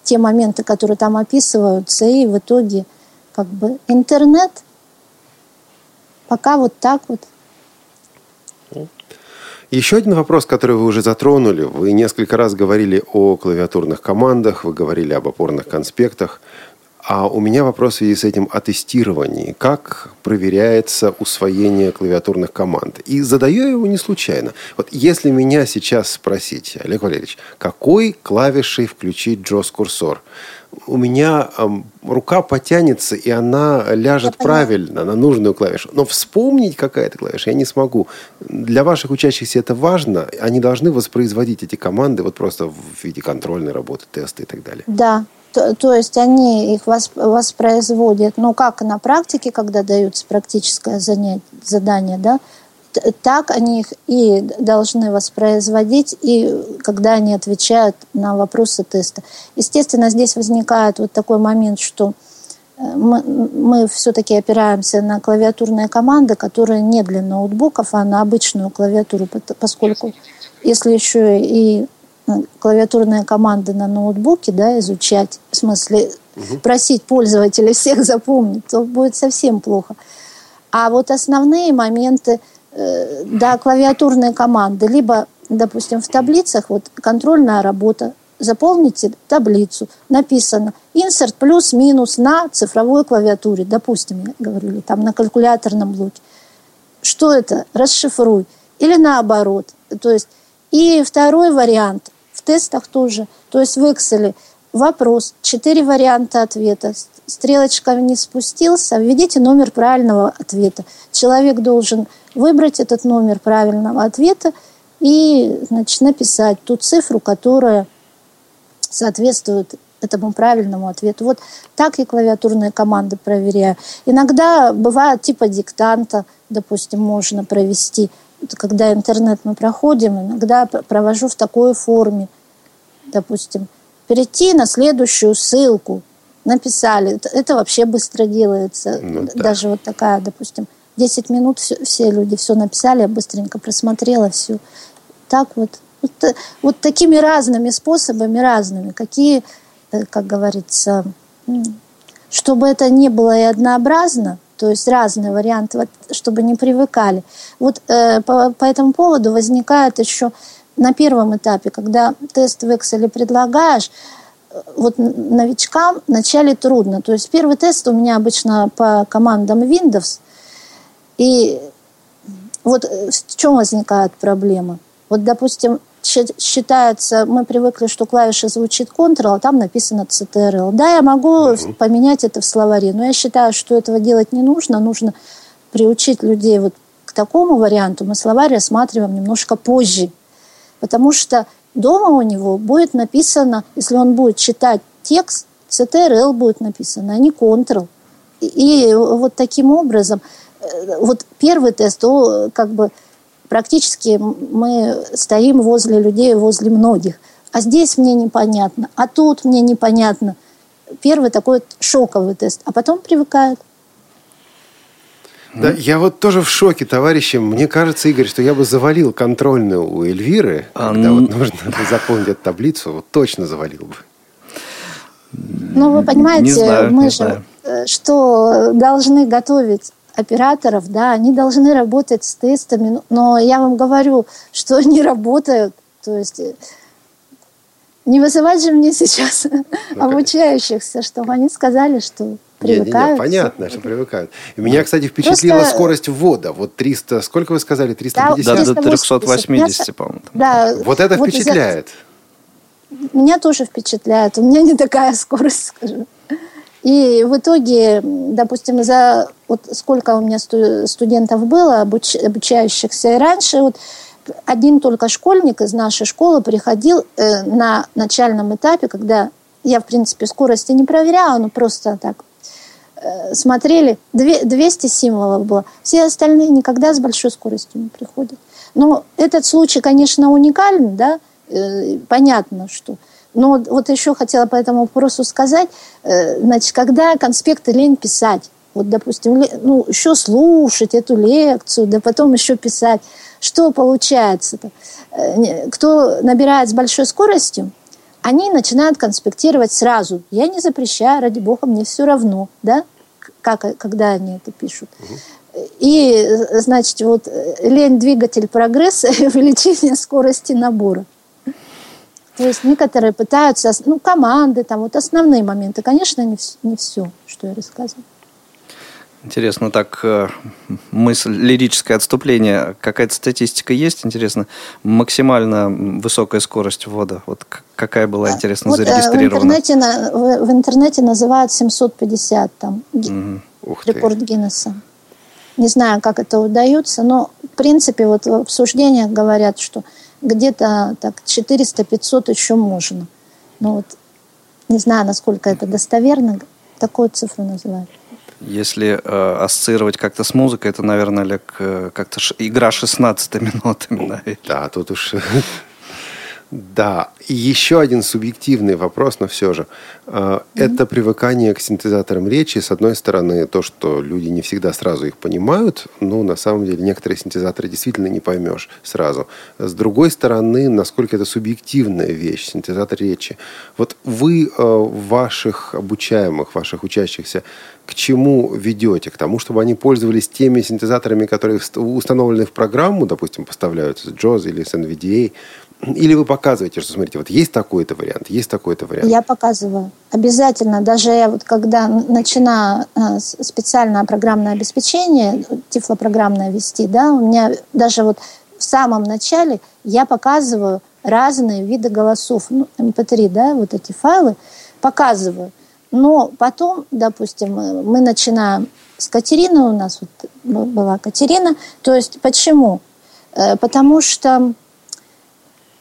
те моменты, которые там описываются, и в итоге как бы интернет пока вот так вот – еще один вопрос, который вы уже затронули. Вы несколько раз говорили о клавиатурных командах, вы говорили об опорных конспектах. А у меня вопрос в связи с этим о тестировании. Как проверяется усвоение клавиатурных команд? И задаю я его не случайно. Вот если меня сейчас спросить, Олег Валерьевич, какой клавишей включить JOS-курсор? У меня рука потянется, и она ляжет правильно на нужную клавишу. Но вспомнить, какая это клавиша, я не смогу. Для ваших учащихся это важно. Они должны воспроизводить эти команды вот просто в виде контрольной работы, теста и так далее. Да, то, то есть они их воспроизводят, ну, как на практике, когда даются практическое занятие, задание, да, так они их и должны воспроизводить, и когда они отвечают на вопросы теста. Естественно, здесь возникает вот такой момент, что э, мы, мы все-таки опираемся на клавиатурные команды, которые не для ноутбуков, а на обычную клавиатуру, поскольку если еще и э, клавиатурные команды на ноутбуке да, изучать, в смысле угу. просить пользователей всех запомнить, то будет совсем плохо. А вот основные моменты – Э, да, клавиатурные команды, либо, допустим, в таблицах, вот контрольная работа, заполните таблицу, написано insert плюс-минус на цифровой клавиатуре, допустим, я говорю, или там на калькуляторном блоке. Что это? Расшифруй. Или наоборот. То есть, и второй вариант в тестах тоже. То есть в Excel вопрос, четыре варианта ответа, стрелочка не спустился, введите номер правильного ответа. Человек должен выбрать этот номер правильного ответа и значит, написать ту цифру, которая соответствует этому правильному ответу. Вот так я клавиатурные команды проверяю. Иногда бывает типа диктанта, допустим, можно провести. Когда интернет мы проходим, иногда провожу в такой форме. Допустим, перейти на следующую ссылку. Написали. Это, вообще быстро делается. Ну, да. Даже вот такая, допустим, 10 минут все, все люди все написали, я быстренько просмотрела все. Так вот. Вот, вот такими разными способами, разными, какие, э, как говорится, чтобы это не было и однообразно, то есть разные варианты, вот, чтобы не привыкали. Вот э, по, по этому поводу возникает еще на первом этапе, когда тест в Excel предлагаешь, вот новичкам вначале трудно. То есть первый тест у меня обычно по командам Windows. И вот э, в чем возникает проблема? Вот, допустим, считается, мы привыкли, что клавиша звучит Ctrl, а там написано CTRL. Да, я могу угу. поменять это в словаре, но я считаю, что этого делать не нужно. Нужно приучить людей вот к такому варианту. Мы словарь рассматриваем немножко позже. Потому что дома у него будет написано, если он будет читать текст, CTRL будет написано, а не Ctrl. И, и вот таким образом, э, вот первый тест, то как бы практически мы стоим возле людей, возле многих. А здесь мне непонятно, а тут мне непонятно. Первый такой шоковый тест, а потом привыкают. Да, я вот тоже в шоке, товарищи. Мне кажется, Игорь, что я бы завалил контрольную у Эльвиры, а, когда ну... вот нужно заполнить эту таблицу, вот точно завалил бы. Ну, вы понимаете, знаю, мы же знаю. Э, что должны готовить операторов, да, они должны работать с тестами, но я вам говорю, что [laughs] они работают, то есть э, не вызывать же мне сейчас ну, обучающихся, чтобы они сказали, что привыкают. Не, не, не, понятно, что привыкают. И меня, кстати, впечатлила Просто... скорость ввода. Вот 300, сколько вы сказали, 350? Да, до 380, по-моему. Да, вот это вот впечатляет. Меня тоже впечатляет. У меня не такая [laughs] скорость, скажу. И в итоге, допустим, за вот сколько у меня студентов было, обуч, обучающихся и раньше, вот один только школьник из нашей школы приходил э, на начальном этапе, когда я, в принципе, скорости не проверяла, но просто так смотрели, 200 символов было. Все остальные никогда с большой скоростью не приходят. Но этот случай, конечно, уникальный, да, э, понятно, что но вот еще хотела по этому вопросу сказать, э, значит, когда конспекты лень писать, вот, допустим, ну, еще слушать эту лекцию, да потом еще писать, что получается-то? Э, кто набирает с большой скоростью, они начинают конспектировать сразу. Я не запрещаю, ради бога, мне все равно, да, как, когда они это пишут. И, значит, вот э, лень двигатель прогресса [laughs] и увеличение скорости набора. То есть некоторые пытаются, ну, команды, там, вот основные моменты. Конечно, не, не все, что я рассказываю. Интересно, так э, мысль, лирическое отступление. Какая-то статистика есть, интересно? Максимально высокая скорость ввода. Вот какая была, интересно, вот, зарегистрирована? В интернете, в, интернете называют 750, там, угу. рекорд Гиннесса. Не знаю, как это удается, но, в принципе, вот в обсуждениях говорят, что где-то так 400-500 еще можно. Но вот не знаю, насколько это достоверно, такую цифру называют. Если э, ассоциировать как-то с музыкой, это, наверное, Олег, э, как-то ш... игра 16 минутами. Наверное. Да, тут уж [laughs] да, и еще один субъективный вопрос, но все же. Mm-hmm. Это привыкание к синтезаторам речи. С одной стороны, то, что люди не всегда сразу их понимают, но на самом деле некоторые синтезаторы действительно не поймешь сразу. С другой стороны, насколько это субъективная вещь, синтезатор речи. Вот вы э, ваших обучаемых, ваших учащихся к чему ведете? К тому, чтобы они пользовались теми синтезаторами, которые установлены в программу, допустим, поставляются с JAWS или с NVDA, или вы показываете, что смотрите, вот есть такой-то вариант, есть такой-то вариант? Я показываю. Обязательно. Даже я вот когда начинаю э, специальное программное обеспечение, тифлопрограммное вести, да, у меня даже вот в самом начале я показываю разные виды голосов. Ну, MP3, эм да, вот эти файлы показываю. Но потом, допустим, мы начинаем с Катерины, у нас вот была Катерина. То есть почему? Э, потому что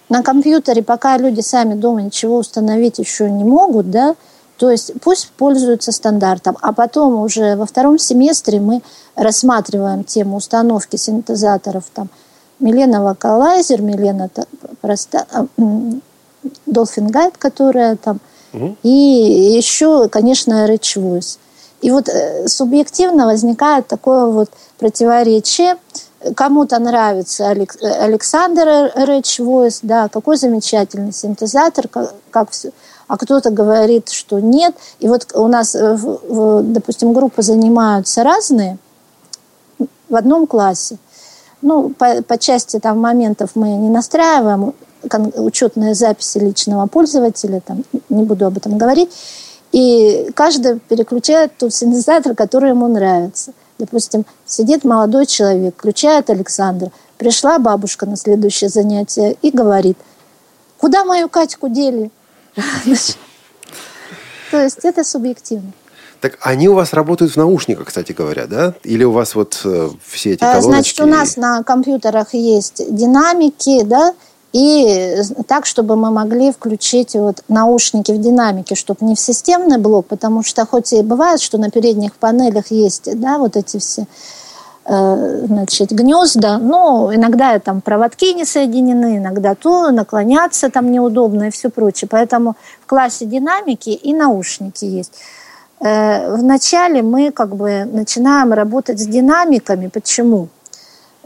на компьютере, пока люди сами дома ничего установить еще не могут, да, то есть пусть пользуются стандартом, а потом уже во втором семестре мы рассматриваем тему установки синтезаторов там Милена Вокалайзер, Милена просто Dolphin Guide, которая там, и еще, конечно, Rich Voice. И вот э, субъективно возникает такое вот противоречие. Кому-то нравится Александр Рэч Войс, да, какой замечательный синтезатор, как, как все. А кто-то говорит, что нет. И вот у нас, э, допустим, группы занимаются разные в одном классе. Ну, по, по части там моментов мы не настраиваем учетные записи личного пользователя, там, не буду об этом говорить. И каждый переключает тот синтезатор, который ему нравится. Допустим, сидит молодой человек, включает Александр. Пришла бабушка на следующее занятие и говорит, куда мою Катьку дели? [laughs] То есть это субъективно. Так они у вас работают в наушниках, кстати говоря, да? Или у вас вот э, все эти колоночки? Значит, у нас на компьютерах есть динамики, да, и так, чтобы мы могли включить вот наушники в динамике, чтобы не в системный блок, потому что хоть и бывает, что на передних панелях есть, да, вот эти все э, значит, гнезда, но иногда там проводки не соединены, иногда то, наклоняться там неудобно и все прочее. Поэтому в классе динамики и наушники есть. Э, вначале мы как бы начинаем работать с динамиками. Почему?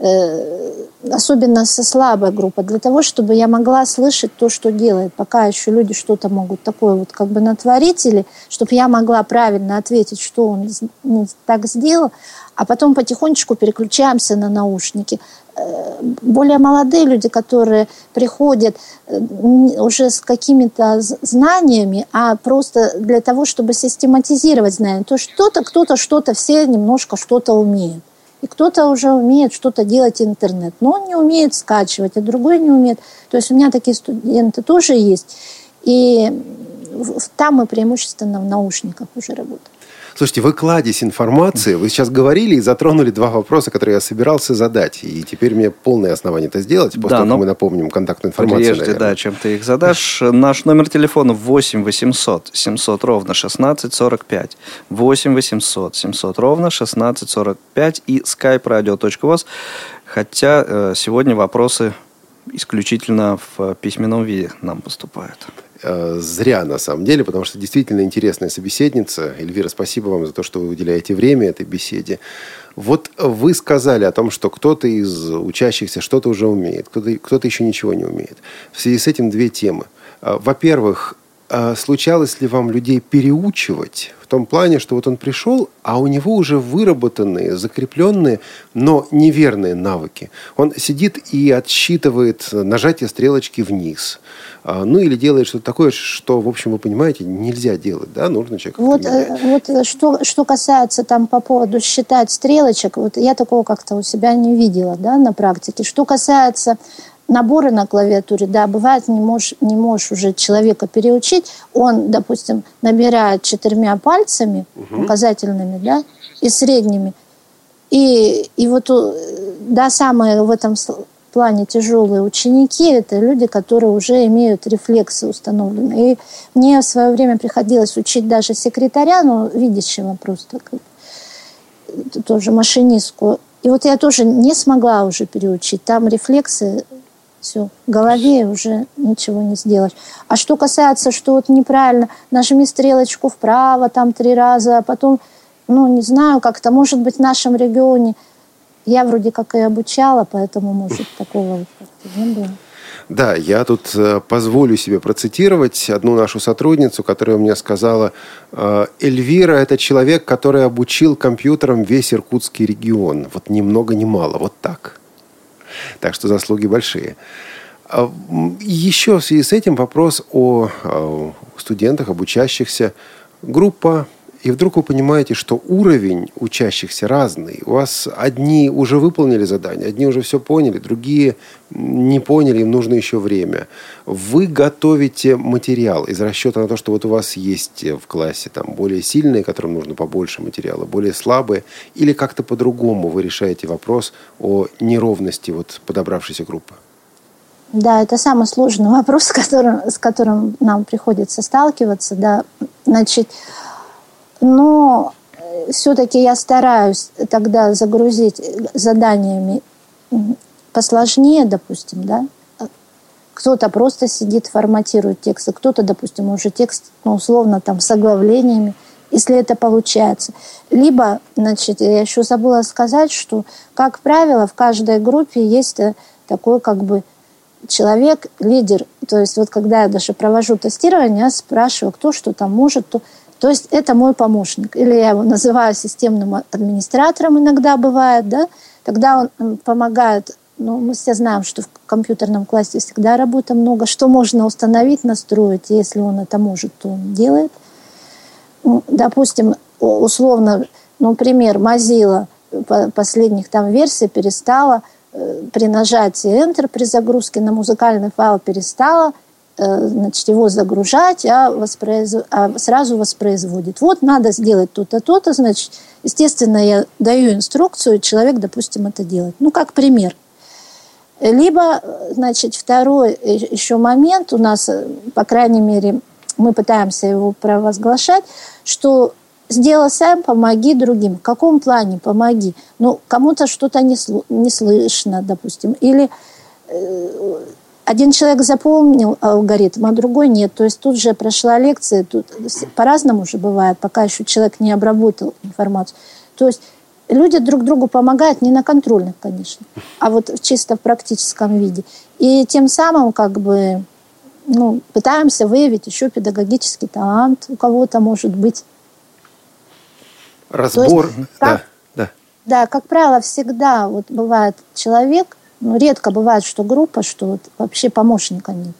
Э, особенно со слабой группой, для того, чтобы я могла слышать то, что делает, пока еще люди что-то могут такое вот как бы натворить, или чтобы я могла правильно ответить, что он не так сделал, а потом потихонечку переключаемся на наушники. Э, более молодые люди, которые приходят э, уже с какими-то знаниями, а просто для того, чтобы систематизировать знания, то что-то, кто-то что-то, все немножко что-то умеют. И кто-то уже умеет что-то делать интернет, но он не умеет скачивать, а другой не умеет. То есть у меня такие студенты тоже есть. И там мы преимущественно в наушниках уже работаем. Слушайте, вы кладезь информации. Вы сейчас говорили и затронули два вопроса, которые я собирался задать. И теперь мне полное основание это сделать. После да, того, как мы напомним контактную информацию. Прежде, наверное. да, чем ты их задашь. Наш номер телефона 8 800 700 ровно 16 45. 8 800 700 ровно 16 45 и skype radio.voz. Хотя э, сегодня вопросы исключительно в письменном виде нам поступают. Э, зря, на самом деле, потому что действительно интересная собеседница. Эльвира, спасибо вам за то, что вы уделяете время этой беседе. Вот вы сказали о том, что кто-то из учащихся что-то уже умеет, кто-то, кто-то еще ничего не умеет. В связи с этим две темы. Э, во-первых, э, случалось ли вам людей переучивать в том плане, что вот он пришел, а у него уже выработанные, закрепленные, но неверные навыки. Он сидит и отсчитывает нажатие стрелочки вниз – ну или делает что-то такое, что, в общем, вы понимаете, нельзя делать, да, нужно человек. Вот, э, вот э, что, что касается там по поводу считать стрелочек, вот я такого как-то у себя не видела, да, на практике. Что касается набора на клавиатуре, да, бывает, не можешь, не можешь уже человека переучить, он, допустим, набирает четырьмя пальцами, угу. указательными, да, и средними, и, и вот, э, да, самое в этом плане тяжелые ученики – это люди, которые уже имеют рефлексы установленные. И мне в свое время приходилось учить даже секретаря, ну, видящего просто, как, тоже машинистку. И вот я тоже не смогла уже переучить. Там рефлексы, все, голове уже ничего не сделаешь. А что касается, что вот неправильно, нажми стрелочку вправо там три раза, а потом, ну, не знаю, как-то, может быть, в нашем регионе – я вроде как и обучала, поэтому, может, такого не было. Да, я тут э, позволю себе процитировать одну нашу сотрудницу, которая мне сказала, «Э, Эльвира – это человек, который обучил компьютерам весь Иркутский регион. Вот ни много ни мало, вот так. Так что заслуги большие. А, еще в связи с этим вопрос о э, студентах, обучающихся. Группа и вдруг вы понимаете, что уровень учащихся разный. У вас одни уже выполнили задание, одни уже все поняли, другие не поняли, им нужно еще время. Вы готовите материал из расчета на то, что вот у вас есть в классе там более сильные, которым нужно побольше материала, более слабые, или как-то по-другому вы решаете вопрос о неровности вот подобравшейся группы? Да, это самый сложный [laughs] вопрос, с которым, с которым нам приходится сталкиваться. Да. Значит, но э, все-таки я стараюсь тогда загрузить заданиями посложнее, допустим, да. Кто-то просто сидит, форматирует тексты, кто-то, допустим, уже текст, ну, условно, там, с оглавлениями если это получается. Либо, значит, я еще забыла сказать, что, как правило, в каждой группе есть э, такой как бы человек, лидер. То есть вот когда я даже провожу тестирование, я спрашиваю, кто что там может, то, то есть это мой помощник. Или я его называю системным администратором иногда бывает, да, тогда он помогает ну, мы все знаем, что в компьютерном классе всегда работы много. Что можно установить, настроить, если он это может, то он делает. Ну, допустим, условно, ну, пример, Mozilla последних там версий перестала э, при нажатии Enter при загрузке на музыкальный файл перестала значит, его загружать, а, воспроиз... а сразу воспроизводит. Вот надо сделать то-то, то-то, значит, естественно, я даю инструкцию, человек, допустим, это делает. Ну, как пример. Либо, значит, второй еще момент у нас, по крайней мере, мы пытаемся его провозглашать, что сделай сам, помоги другим. В каком плане помоги? Ну, кому-то что-то не, не слышно, допустим. Или э, один человек запомнил алгоритм, а другой нет. То есть тут же прошла лекция, тут по-разному уже бывает, пока еще человек не обработал информацию. То есть люди друг другу помогают не на контрольных, конечно, а вот чисто в практическом виде. И тем самым как бы ну, пытаемся выявить еще педагогический талант у кого-то, может быть. Разбор, есть, как, да, да. Да, как правило, всегда вот бывает человек, ну, редко бывает, что группа, что вот вообще помощника нет.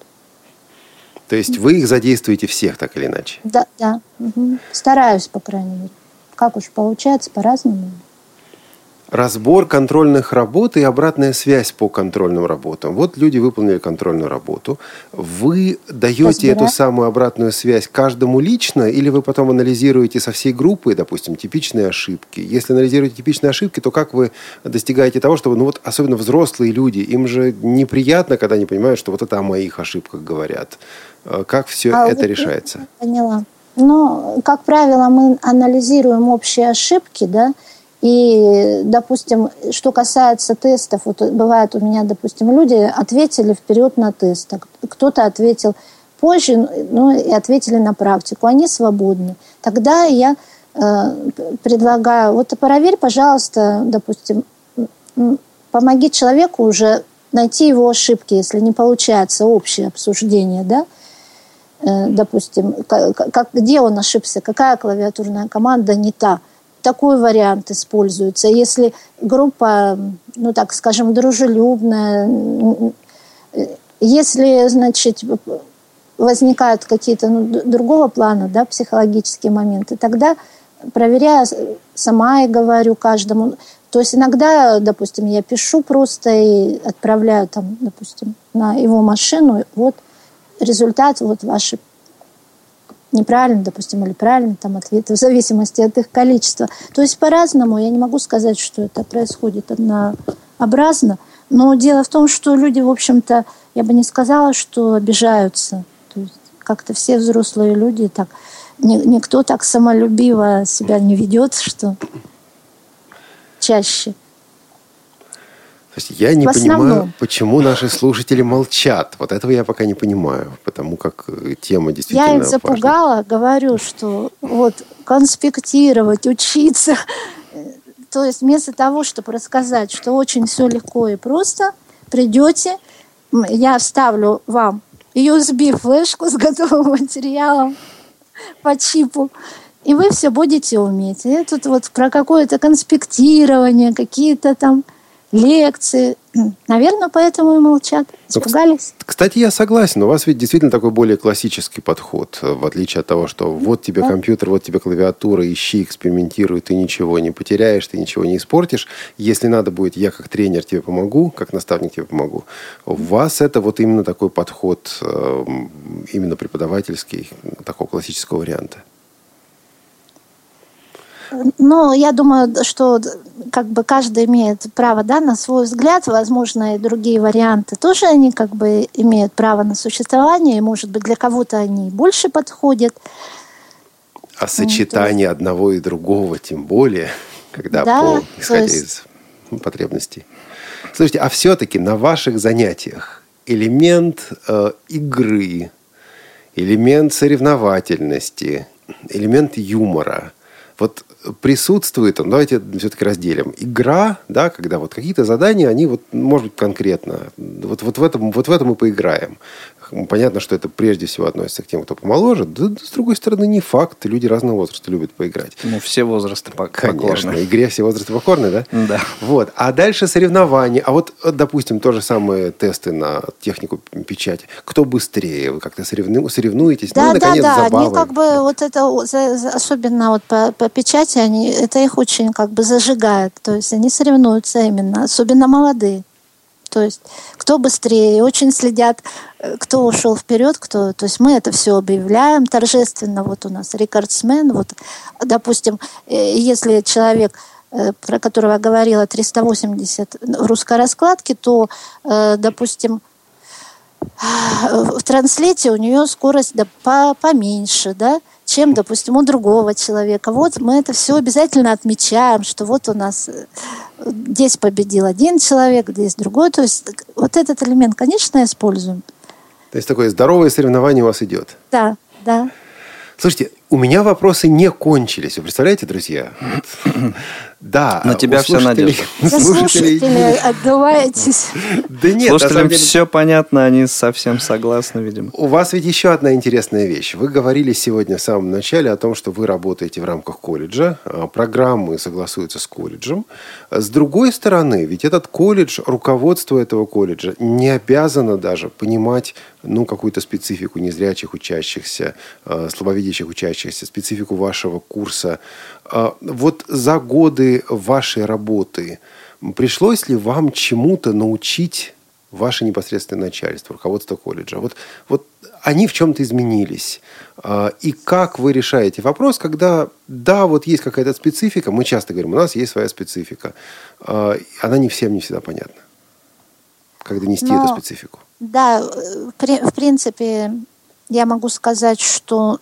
То есть вы их задействуете всех так или иначе? Да, да. Угу. Стараюсь, по крайней мере. Как уж получается, по-разному разбор контрольных работ и обратная связь по контрольным работам. Вот люди выполнили контрольную работу. Вы даете Разбираю. эту самую обратную связь каждому лично, или вы потом анализируете со всей группы, допустим, типичные ошибки? Если анализируете типичные ошибки, то как вы достигаете того, чтобы, ну вот, особенно взрослые люди, им же неприятно, когда они понимают, что вот это о моих ошибках говорят. Э, как все а это решается? Поняла. Ну, как правило, мы анализируем общие ошибки, да, и, допустим, что касается тестов, вот бывает у меня, допустим, люди ответили вперед на тест, кто-то ответил позже, ну и ответили на практику, они свободны. Тогда я э, предлагаю, вот проверь, пожалуйста, допустим, помоги человеку уже найти его ошибки, если не получается общее обсуждение, да, э, допустим, как, где он ошибся, какая клавиатурная команда не та – такой вариант используется. Если группа, ну так скажем, дружелюбная, если, значит, возникают какие-то ну, другого плана, да, психологические моменты, тогда проверяю сама и говорю каждому. То есть иногда, допустим, я пишу просто и отправляю там, допустим, на его машину, вот результат, вот ваши неправильно, допустим, или правильно там ответы, в зависимости от их количества. То есть по-разному, я не могу сказать, что это происходит однообразно, но дело в том, что люди, в общем-то, я бы не сказала, что обижаются. То есть как-то все взрослые люди так, никто так самолюбиво себя не ведет, что чаще. Есть я не понимаю, почему наши слушатели молчат. Вот этого я пока не понимаю, потому как э, тема действительно Я их запугала, важна. говорю, что вот конспектировать, учиться. То есть вместо того, чтобы рассказать, что очень все легко и просто, придете, я вставлю вам USB-флешку с готовым материалом по чипу, и вы все будете уметь. И тут вот про какое-то конспектирование, какие-то там лекции. Наверное, поэтому и молчат. Ну, Испугались. Кстати, я согласен. У вас ведь действительно такой более классический подход, в отличие от того, что вот тебе да. компьютер, вот тебе клавиатура, ищи, экспериментируй, ты ничего не потеряешь, ты ничего не испортишь. Если надо будет, я как тренер тебе помогу, как наставник тебе помогу. У вас это вот именно такой подход, эм, именно преподавательский, такого классического варианта. Ну, я думаю, что как бы каждый имеет право да, на свой взгляд, возможно, и другие варианты тоже они как бы имеют право на существование, и, может быть, для кого-то они больше подходят. А сочетание есть... одного и другого, тем более, когда да, по, исходя есть... из потребностей. Слушайте, а все-таки на ваших занятиях элемент э, игры, элемент соревновательности, элемент юмора. Вот присутствует он, давайте все-таки разделим. Игра, да, когда вот какие-то задания, они вот, может быть, конкретно. Вот, вот, в этом, вот в этом мы поиграем. Понятно, что это прежде всего относится к тем, кто помоложе. Да, с другой стороны, не факт. Люди разного возраста любят поиграть. Ну, все возрасты покорны. Конечно. Игре все возрасты покорны, да? Да. Вот. А дальше соревнования. А вот, допустим, то же самое тесты на технику печати. Кто быстрее? Вы как-то соревну, соревнуетесь? Да, ну, наконец, да, да. забавы. Они как бы вот это, особенно вот по, по печати, они, это их очень как бы зажигает. То есть они соревнуются именно, особенно молодые. То есть кто быстрее, очень следят, э, кто ушел вперед, кто. То есть мы это все объявляем торжественно. Вот у нас рекордсмен. Вот, допустим, э, если человек э, про которого я говорила, 380 в русской раскладке, то, допустим, в транслите у нее скорость да, по, поменьше, да, чем, допустим, у другого человека. Вот мы это все обязательно отмечаем, что вот у нас э, здесь победил один человек, здесь другой. То есть вот этот элемент, конечно, используем. То есть такое здоровое соревнование у вас идет? Да, да. Слушайте, у меня вопросы не кончились. Вы представляете, друзья? Да. На тебя вся надежда. Слушатели, [laughs] отдуваетесь. Да нет, Слушателям деле... все понятно, они совсем согласны, видимо. У вас ведь еще одна интересная вещь. Вы говорили сегодня в самом начале о том, что вы работаете в рамках колледжа, а, программы согласуются с колледжем. С другой стороны, ведь этот колледж, руководство этого колледжа не обязано даже понимать ну, какую-то специфику незрячих учащихся, а, слабовидящих учащихся, специфику вашего курса. А, вот за годы вашей работы пришлось ли вам чему-то научить ваше непосредственное начальство, руководство колледжа? Вот, вот они в чем-то изменились. А, и как вы решаете вопрос, когда, да, вот есть какая-то специфика, мы часто говорим, у нас есть своя специфика, а, она не всем не всегда понятна. Как донести Но, эту специфику? Да, в принципе, я могу сказать, что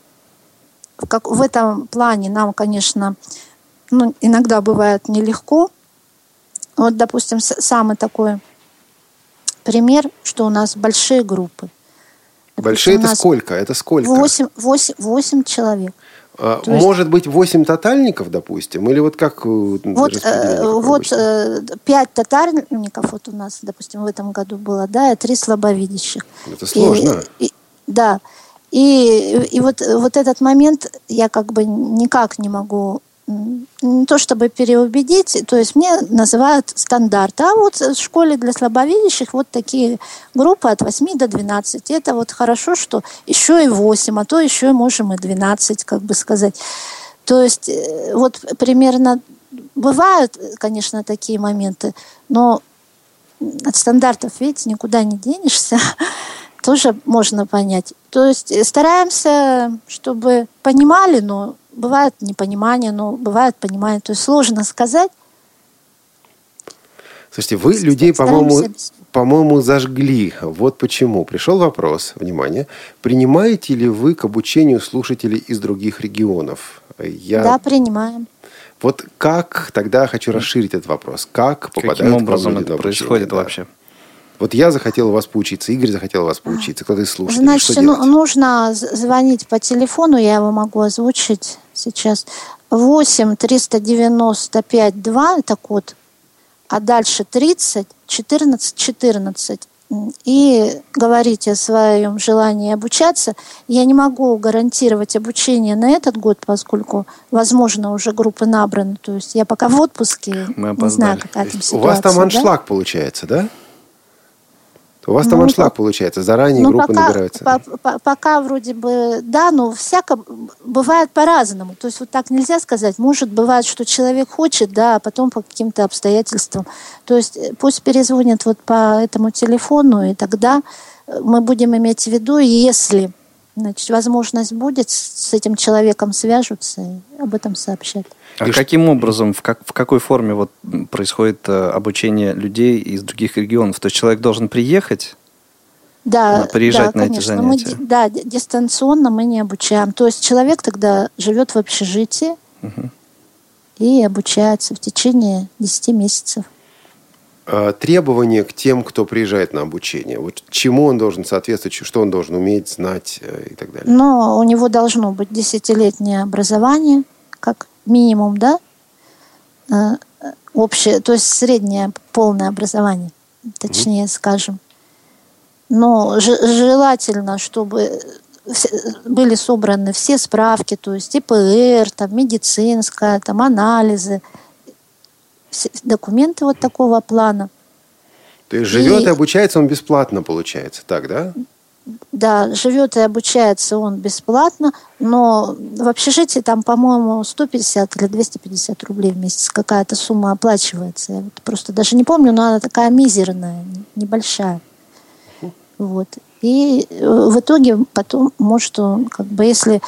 как в этом плане нам, конечно, ну, иногда бывает нелегко. Вот, допустим, самый такой пример, что у нас большие группы. Большие это сколько? Это сколько? 8, 8, 8 человек. А, То может есть... быть 8 тотальников, допустим? Или вот как э, Вот, э, вот э, 5 тотальников вот у нас, допустим, в этом году было, да, и 3 слабовидящих. Это сложно. И, и, да. И, и вот, вот этот момент я как бы никак не могу не то чтобы переубедить, то есть мне называют стандарт. А вот в школе для слабовидящих вот такие группы от 8 до 12. Это вот хорошо, что еще и 8, а то еще и можем и 12, как бы сказать. То есть э, вот примерно бывают, конечно, такие моменты, но от стандартов, видите, никуда не денешься. [laughs] тоже можно понять. То есть э, стараемся, чтобы понимали, но бывает непонимание, но бывает понимание. То есть сложно сказать. Слушайте, вы людей, по-моему, по-моему, зажгли. Вот почему. Пришел вопрос, внимание. Принимаете ли вы к обучению слушателей из других регионов? Я... Да, принимаем. Вот как, тогда хочу расширить этот вопрос. Как попадают Каким образом это происходит да. вообще? Вот я захотел у вас поучиться, Игорь захотел у вас поучиться, кто-то из слушателей. Значит, что ну, нужно звонить по телефону, я его могу озвучить сейчас. 8 395 2, это код, а дальше 30 14 14 и говорите о своем желании обучаться. Я не могу гарантировать обучение на этот год, поскольку, возможно, уже группы набраны. То есть я пока в отпуске, Мы не знаю, какая там ситуация. У вас там аншлаг да? получается, да? У вас там ну, аншлаг получается, заранее ну, группы пока, набираются. По, по, пока вроде бы, да, но всяко бывает по-разному. То есть вот так нельзя сказать. Может, бывает, что человек хочет, да, а потом по каким-то обстоятельствам. То есть э, пусть перезвонит вот по этому телефону, и тогда э, мы будем иметь в виду, если значит, возможность будет, с этим человеком свяжутся и об этом сообщат. А и каким образом, в, как, в какой форме вот происходит э, обучение людей из других регионов? То есть человек должен приехать, да, приезжать да, на конечно. эти занятия? Мы, да, дистанционно мы не обучаем. То есть человек тогда живет в общежитии угу. и обучается в течение 10 месяцев. э, требования к тем, кто приезжает на обучение? Вот чему он должен соответствовать, что он должен уметь, знать э, и так далее? Но у него должно быть десятилетнее образование, как минимум, да? Э, общее, то есть среднее полное образование, точнее скажем. Но желательно, чтобы были собраны все справки, то есть ИПР, там, медицинская, там, анализы, документы вот такого плана. То есть живет и, и обучается он бесплатно, получается, так, да? Да, живет и обучается он бесплатно, но в общежитии там, по-моему, 150 или 250 рублей в месяц какая-то сумма оплачивается. Я вот просто даже не помню, но она такая мизерная, небольшая. Вот. И э, в итоге потом, может, он, как бы, если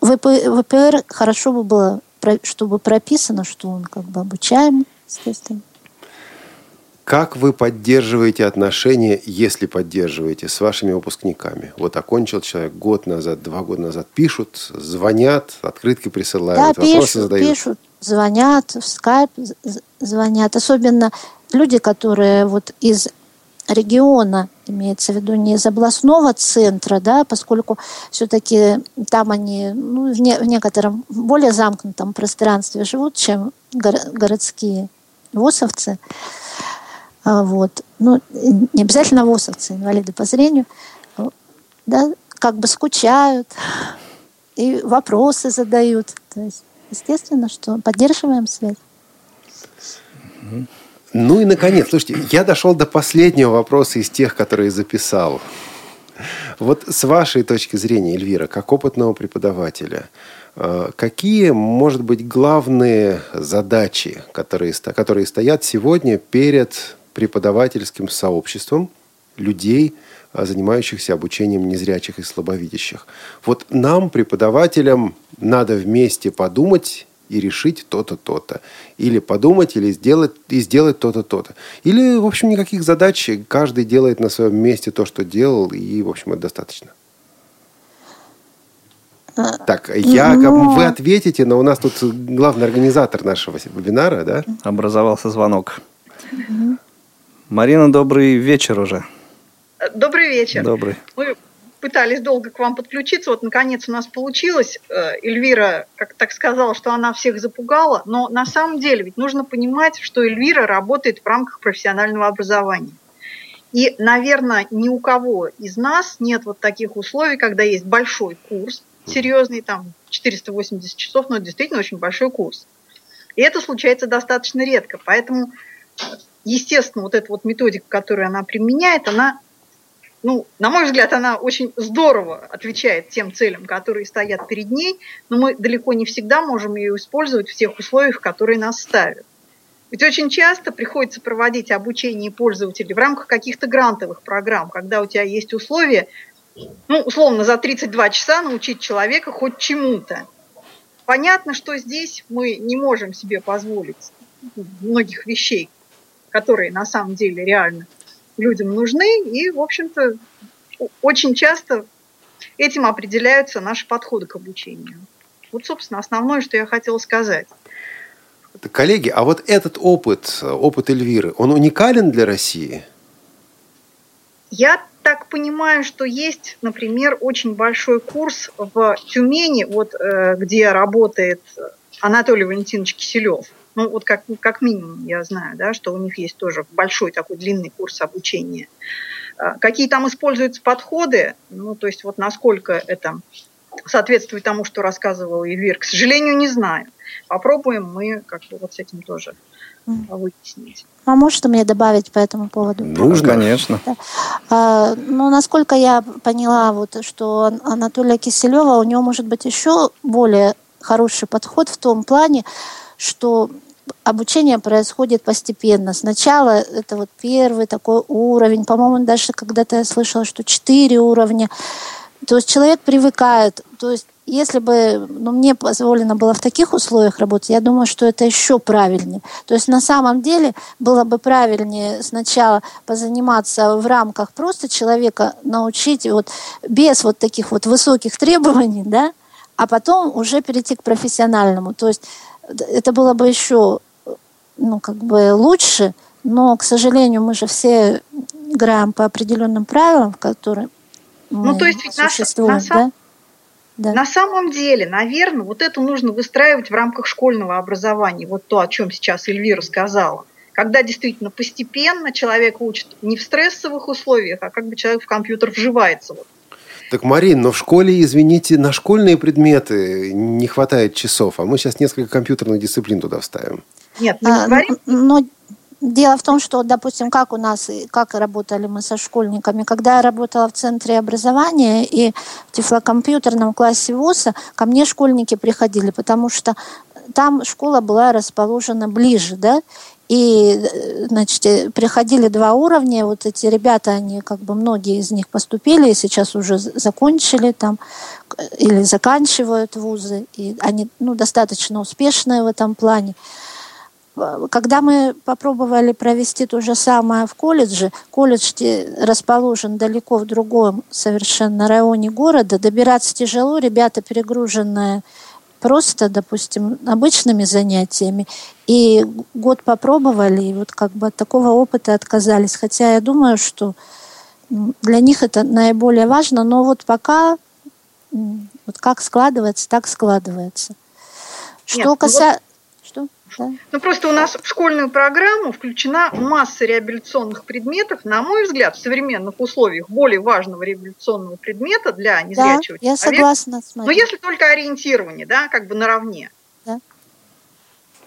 в ВПР хорошо бы было, чтобы прописано, что он как бы обучаем, естественно. Как вы поддерживаете отношения, если поддерживаете, с вашими выпускниками? Вот окончил человек год назад, два года назад. Пишут, звонят, открытки присылают, да, вопросы пишут, задают. пишут, звонят, в скайп звонят. Особенно люди, которые вот из региона, имеется в виду не из областного центра, да, поскольку все-таки там они ну, в, не, в некотором более замкнутом пространстве живут, чем горо- городские ВОСовцы. А, вот. Ну, не обязательно ВОСовцы, инвалиды по зрению, да, как бы скучают и вопросы задают. То есть, естественно, что поддерживаем связь. Ну и, наконец, слушайте, я дошел до последнего вопроса из тех, которые записал. Вот с вашей точки зрения, Эльвира, как опытного преподавателя, э, какие, может быть, главные задачи, которые, которые стоят сегодня перед преподавательским сообществом людей, э, занимающихся обучением незрячих и слабовидящих? Вот нам, преподавателям, надо вместе подумать и решить то-то, то-то. Или подумать, или сделать, и сделать то-то, то-то. Или, в общем, никаких задач. Каждый делает на своем месте то, что делал, и, в общем, это достаточно. А, так, я, ну... вы ответите, но у нас тут главный организатор нашего вебинара, да? Образовался звонок. Марина, добрый вечер уже. Добрый вечер. Добрый. Мы пытались долго к вам подключиться, вот наконец у нас получилось. Э, Эльвира, как так сказала, что она всех запугала, но на самом деле ведь нужно понимать, что Эльвира работает в рамках профессионального образования. И, наверное, ни у кого из нас нет вот таких условий, когда есть большой курс, серьезный, там 480 часов, но действительно очень большой курс. И это случается достаточно редко. Поэтому, естественно, вот эта вот методика, которую она применяет, она ну, на мой взгляд, она очень здорово отвечает тем целям, которые стоят перед ней, но мы далеко не всегда можем ее использовать в тех условиях, которые нас ставят. Ведь очень часто приходится проводить обучение пользователей в рамках каких-то грантовых программ, когда у тебя есть условия, ну, условно, за 32 часа научить человека хоть чему-то. Понятно, что здесь мы не можем себе позволить многих вещей, которые на самом деле реально людям нужны, и, в общем-то, очень часто этим определяются наши подходы к обучению. Вот, собственно, основное, что я хотела сказать. Коллеги, а вот этот опыт, опыт Эльвиры, он уникален для России? Я так понимаю, что есть, например, очень большой курс в Тюмени, вот э, где работает Анатолий Валентинович Киселев – ну, вот как, как минимум я знаю, да, что у них есть тоже большой такой длинный курс обучения. А, какие там используются подходы, ну, то есть вот насколько это соответствует тому, что рассказывал Евир, к сожалению, не знаю. Попробуем мы как бы вот с этим тоже выяснить. А можете мне добавить по этому поводу? Нужно, конечно. Да. А, ну, насколько я поняла, вот, что Анатолия Киселева, у него может быть еще более хороший подход в том плане, что обучение происходит постепенно. Сначала это вот первый такой уровень, по-моему, даже когда-то я слышала, что четыре уровня. То есть человек привыкает. То есть если бы ну, мне позволено было в таких условиях работать, я думаю, что это еще правильнее. То есть на самом деле было бы правильнее сначала позаниматься в рамках просто человека научить вот без вот таких вот высоких требований, да, а потом уже перейти к профессиональному. То есть это было бы еще ну, как бы лучше, Но, к сожалению, мы же все играем по определенным правилам, которые ну, то есть ведь на, на, да? Да. На самом деле, наверное, вот это нужно выстраивать в рамках школьного образования. Вот то, о чем сейчас Эльвира сказала. Когда действительно постепенно человек учит не в стрессовых условиях, а как бы человек в компьютер вживается. Вот. Так, Марин, но в школе, извините, на школьные предметы не хватает часов, а мы сейчас несколько компьютерных дисциплин туда вставим. Нет, не а, говорим. Но Дело в том, что, допустим, как у нас, как работали мы со школьниками, когда я работала в центре образования и в тифлокомпьютерном классе ВУЗа, ко мне школьники приходили, потому что там школа была расположена ближе, да, и, значит, приходили два уровня, вот эти ребята, они как бы многие из них поступили, и сейчас уже закончили там, или заканчивают вузы, и они, ну, достаточно успешные в этом плане. Когда мы попробовали провести то же самое в колледже, колледж расположен далеко в другом совершенно районе города, добираться тяжело, ребята перегруженные просто, допустим, обычными занятиями. И год попробовали, и вот как бы от такого опыта отказались. Хотя я думаю, что для них это наиболее важно, но вот пока вот как складывается, так складывается. Что Нет, касается... Ну просто у нас в школьную программу включена масса реабилитационных предметов, на мой взгляд, в современных условиях более важного реабилитационного предмета для незрячего да, человека. я согласна с вами. Но если только ориентирование, да, как бы наравне. Да.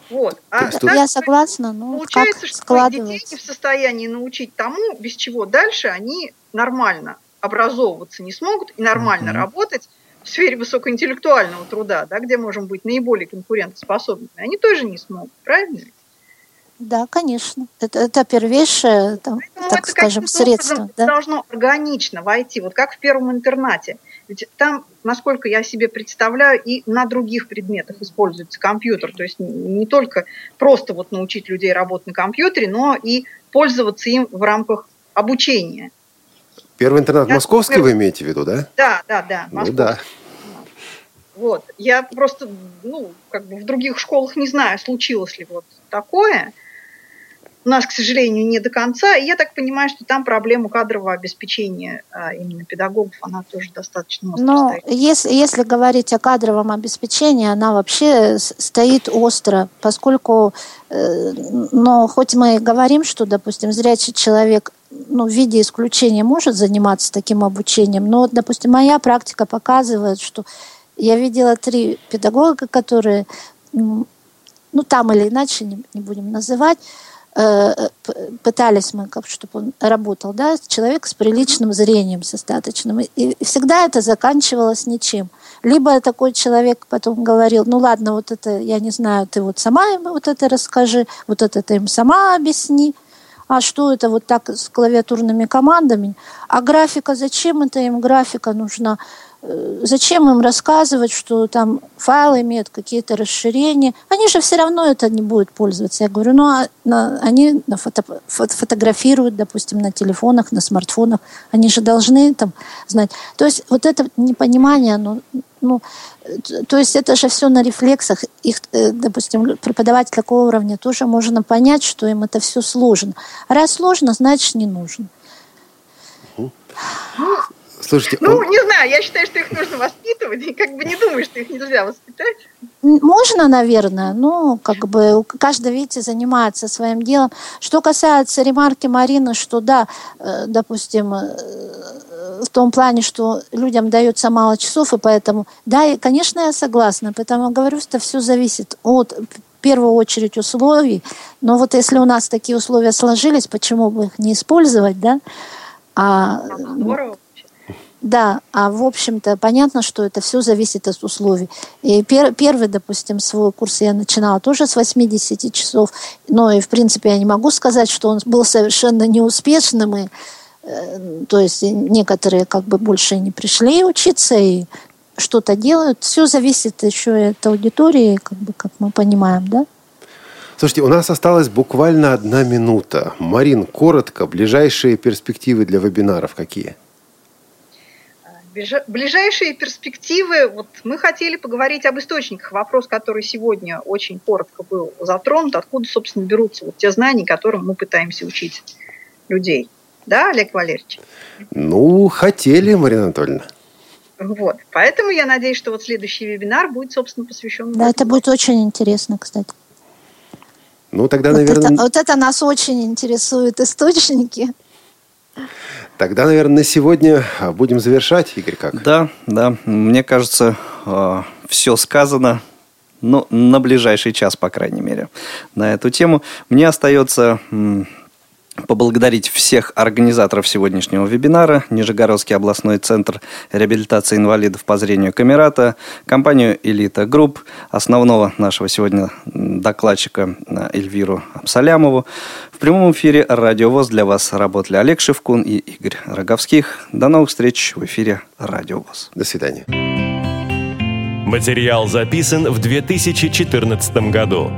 Вот. А что... Я согласна, но получается, как что детей не в состоянии научить тому, без чего дальше они нормально образовываться не смогут и нормально mm-hmm. работать в сфере высокоинтеллектуального труда, да, где можем быть наиболее конкурентоспособными, они тоже не смогут, правильно? Да, конечно. Это, это первейшее, там, так это скажем, средство. Да? должно органично войти, вот как в первом интернате. Ведь там, насколько я себе представляю, и на других предметах используется компьютер. То есть не только просто вот научить людей работать на компьютере, но и пользоваться им в рамках обучения. Первый интернат я московский первый... вы имеете в виду, да? Да, да, да. Ну да. Вот. Я просто, ну, как бы в других школах не знаю, случилось ли вот такое. У нас, к сожалению, не до конца. И я так понимаю, что там проблема кадрового обеспечения а, именно педагогов, она тоже достаточно остро Но стоит. Если, если говорить о кадровом обеспечении, она вообще стоит остро, поскольку, э, но хоть мы и говорим, что, допустим, зрячий человек ну, в виде исключения может заниматься таким обучением, но, допустим, моя практика показывает, что я видела три педагога, которые, ну, там или иначе, не, не будем называть, э, пытались мы, как, чтобы он работал, да, человек с приличным зрением, с остаточным. И, и всегда это заканчивалось ничем. Либо такой человек потом говорил, ну ладно, вот это, я не знаю, ты вот сама им вот это расскажи, вот это ты им сама объясни а что это вот так с клавиатурными командами, а графика, зачем это им графика нужна, э, зачем им рассказывать, что там файл имеет какие-то расширения, они же все равно это не будут пользоваться. Я говорю, ну, а на, они на фото, фото, фотографируют, допустим, на телефонах, на смартфонах, они же должны там знать. То есть вот это непонимание, оно ну, то есть это же все на рефлексах. Их, э, допустим, преподаватель такого уровня тоже можно понять, что им это все сложно. раз сложно, значит не нужно. Слушайте, ну, он... не знаю, я считаю, что их нужно воспитывать, и как бы не думаю, что их нельзя воспитать. Можно, наверное, но как бы каждый, видите, занимается своим делом. Что касается ремарки Марины, что да, э, допустим, э, в том плане, что людям дается мало часов, и поэтому, да, и, конечно, я согласна, потому говорю, что все зависит от в первую очередь условий, но вот если у нас такие условия сложились, почему бы их не использовать, да? А, Здорово. Да, а в общем-то понятно, что это все зависит от условий. И пер, первый, допустим, свой курс я начинала тоже с 80 часов, но и в принципе я не могу сказать, что он был совершенно неуспешным, и, э, то есть некоторые как бы больше не пришли учиться и что-то делают. Все зависит еще от аудитории, как бы, как мы понимаем, да? Слушайте, у нас осталась буквально одна минута. Марин, коротко, ближайшие перспективы для вебинаров какие? Ближайшие перспективы, вот мы хотели поговорить об источниках. Вопрос, который сегодня очень коротко был затронут, откуда, собственно, берутся вот те знания, которым мы пытаемся учить людей. Да, Олег Валерьевич? Ну, хотели, Марина Анатольевна. Вот. Поэтому я надеюсь, что вот следующий вебинар будет, собственно, посвящен... Да, это будет очень интересно, кстати. Ну, тогда, вот наверное... Это, вот это нас очень интересует, источники. Тогда, наверное, на сегодня будем завершать, Игорь, как? Да, да. Мне кажется, э, все сказано. Ну, на ближайший час, по крайней мере, на эту тему. Мне остается поблагодарить всех организаторов сегодняшнего вебинара, Нижегородский областной центр реабилитации инвалидов по зрению Камерата, компанию «Элита Групп», основного нашего сегодня докладчика Эльвиру Абсалямову. В прямом эфире «Радио ВОЗ» для вас работали Олег Шевкун и Игорь Роговских. До новых встреч в эфире «Радио ВОЗ». До свидания. Материал записан в 2014 году.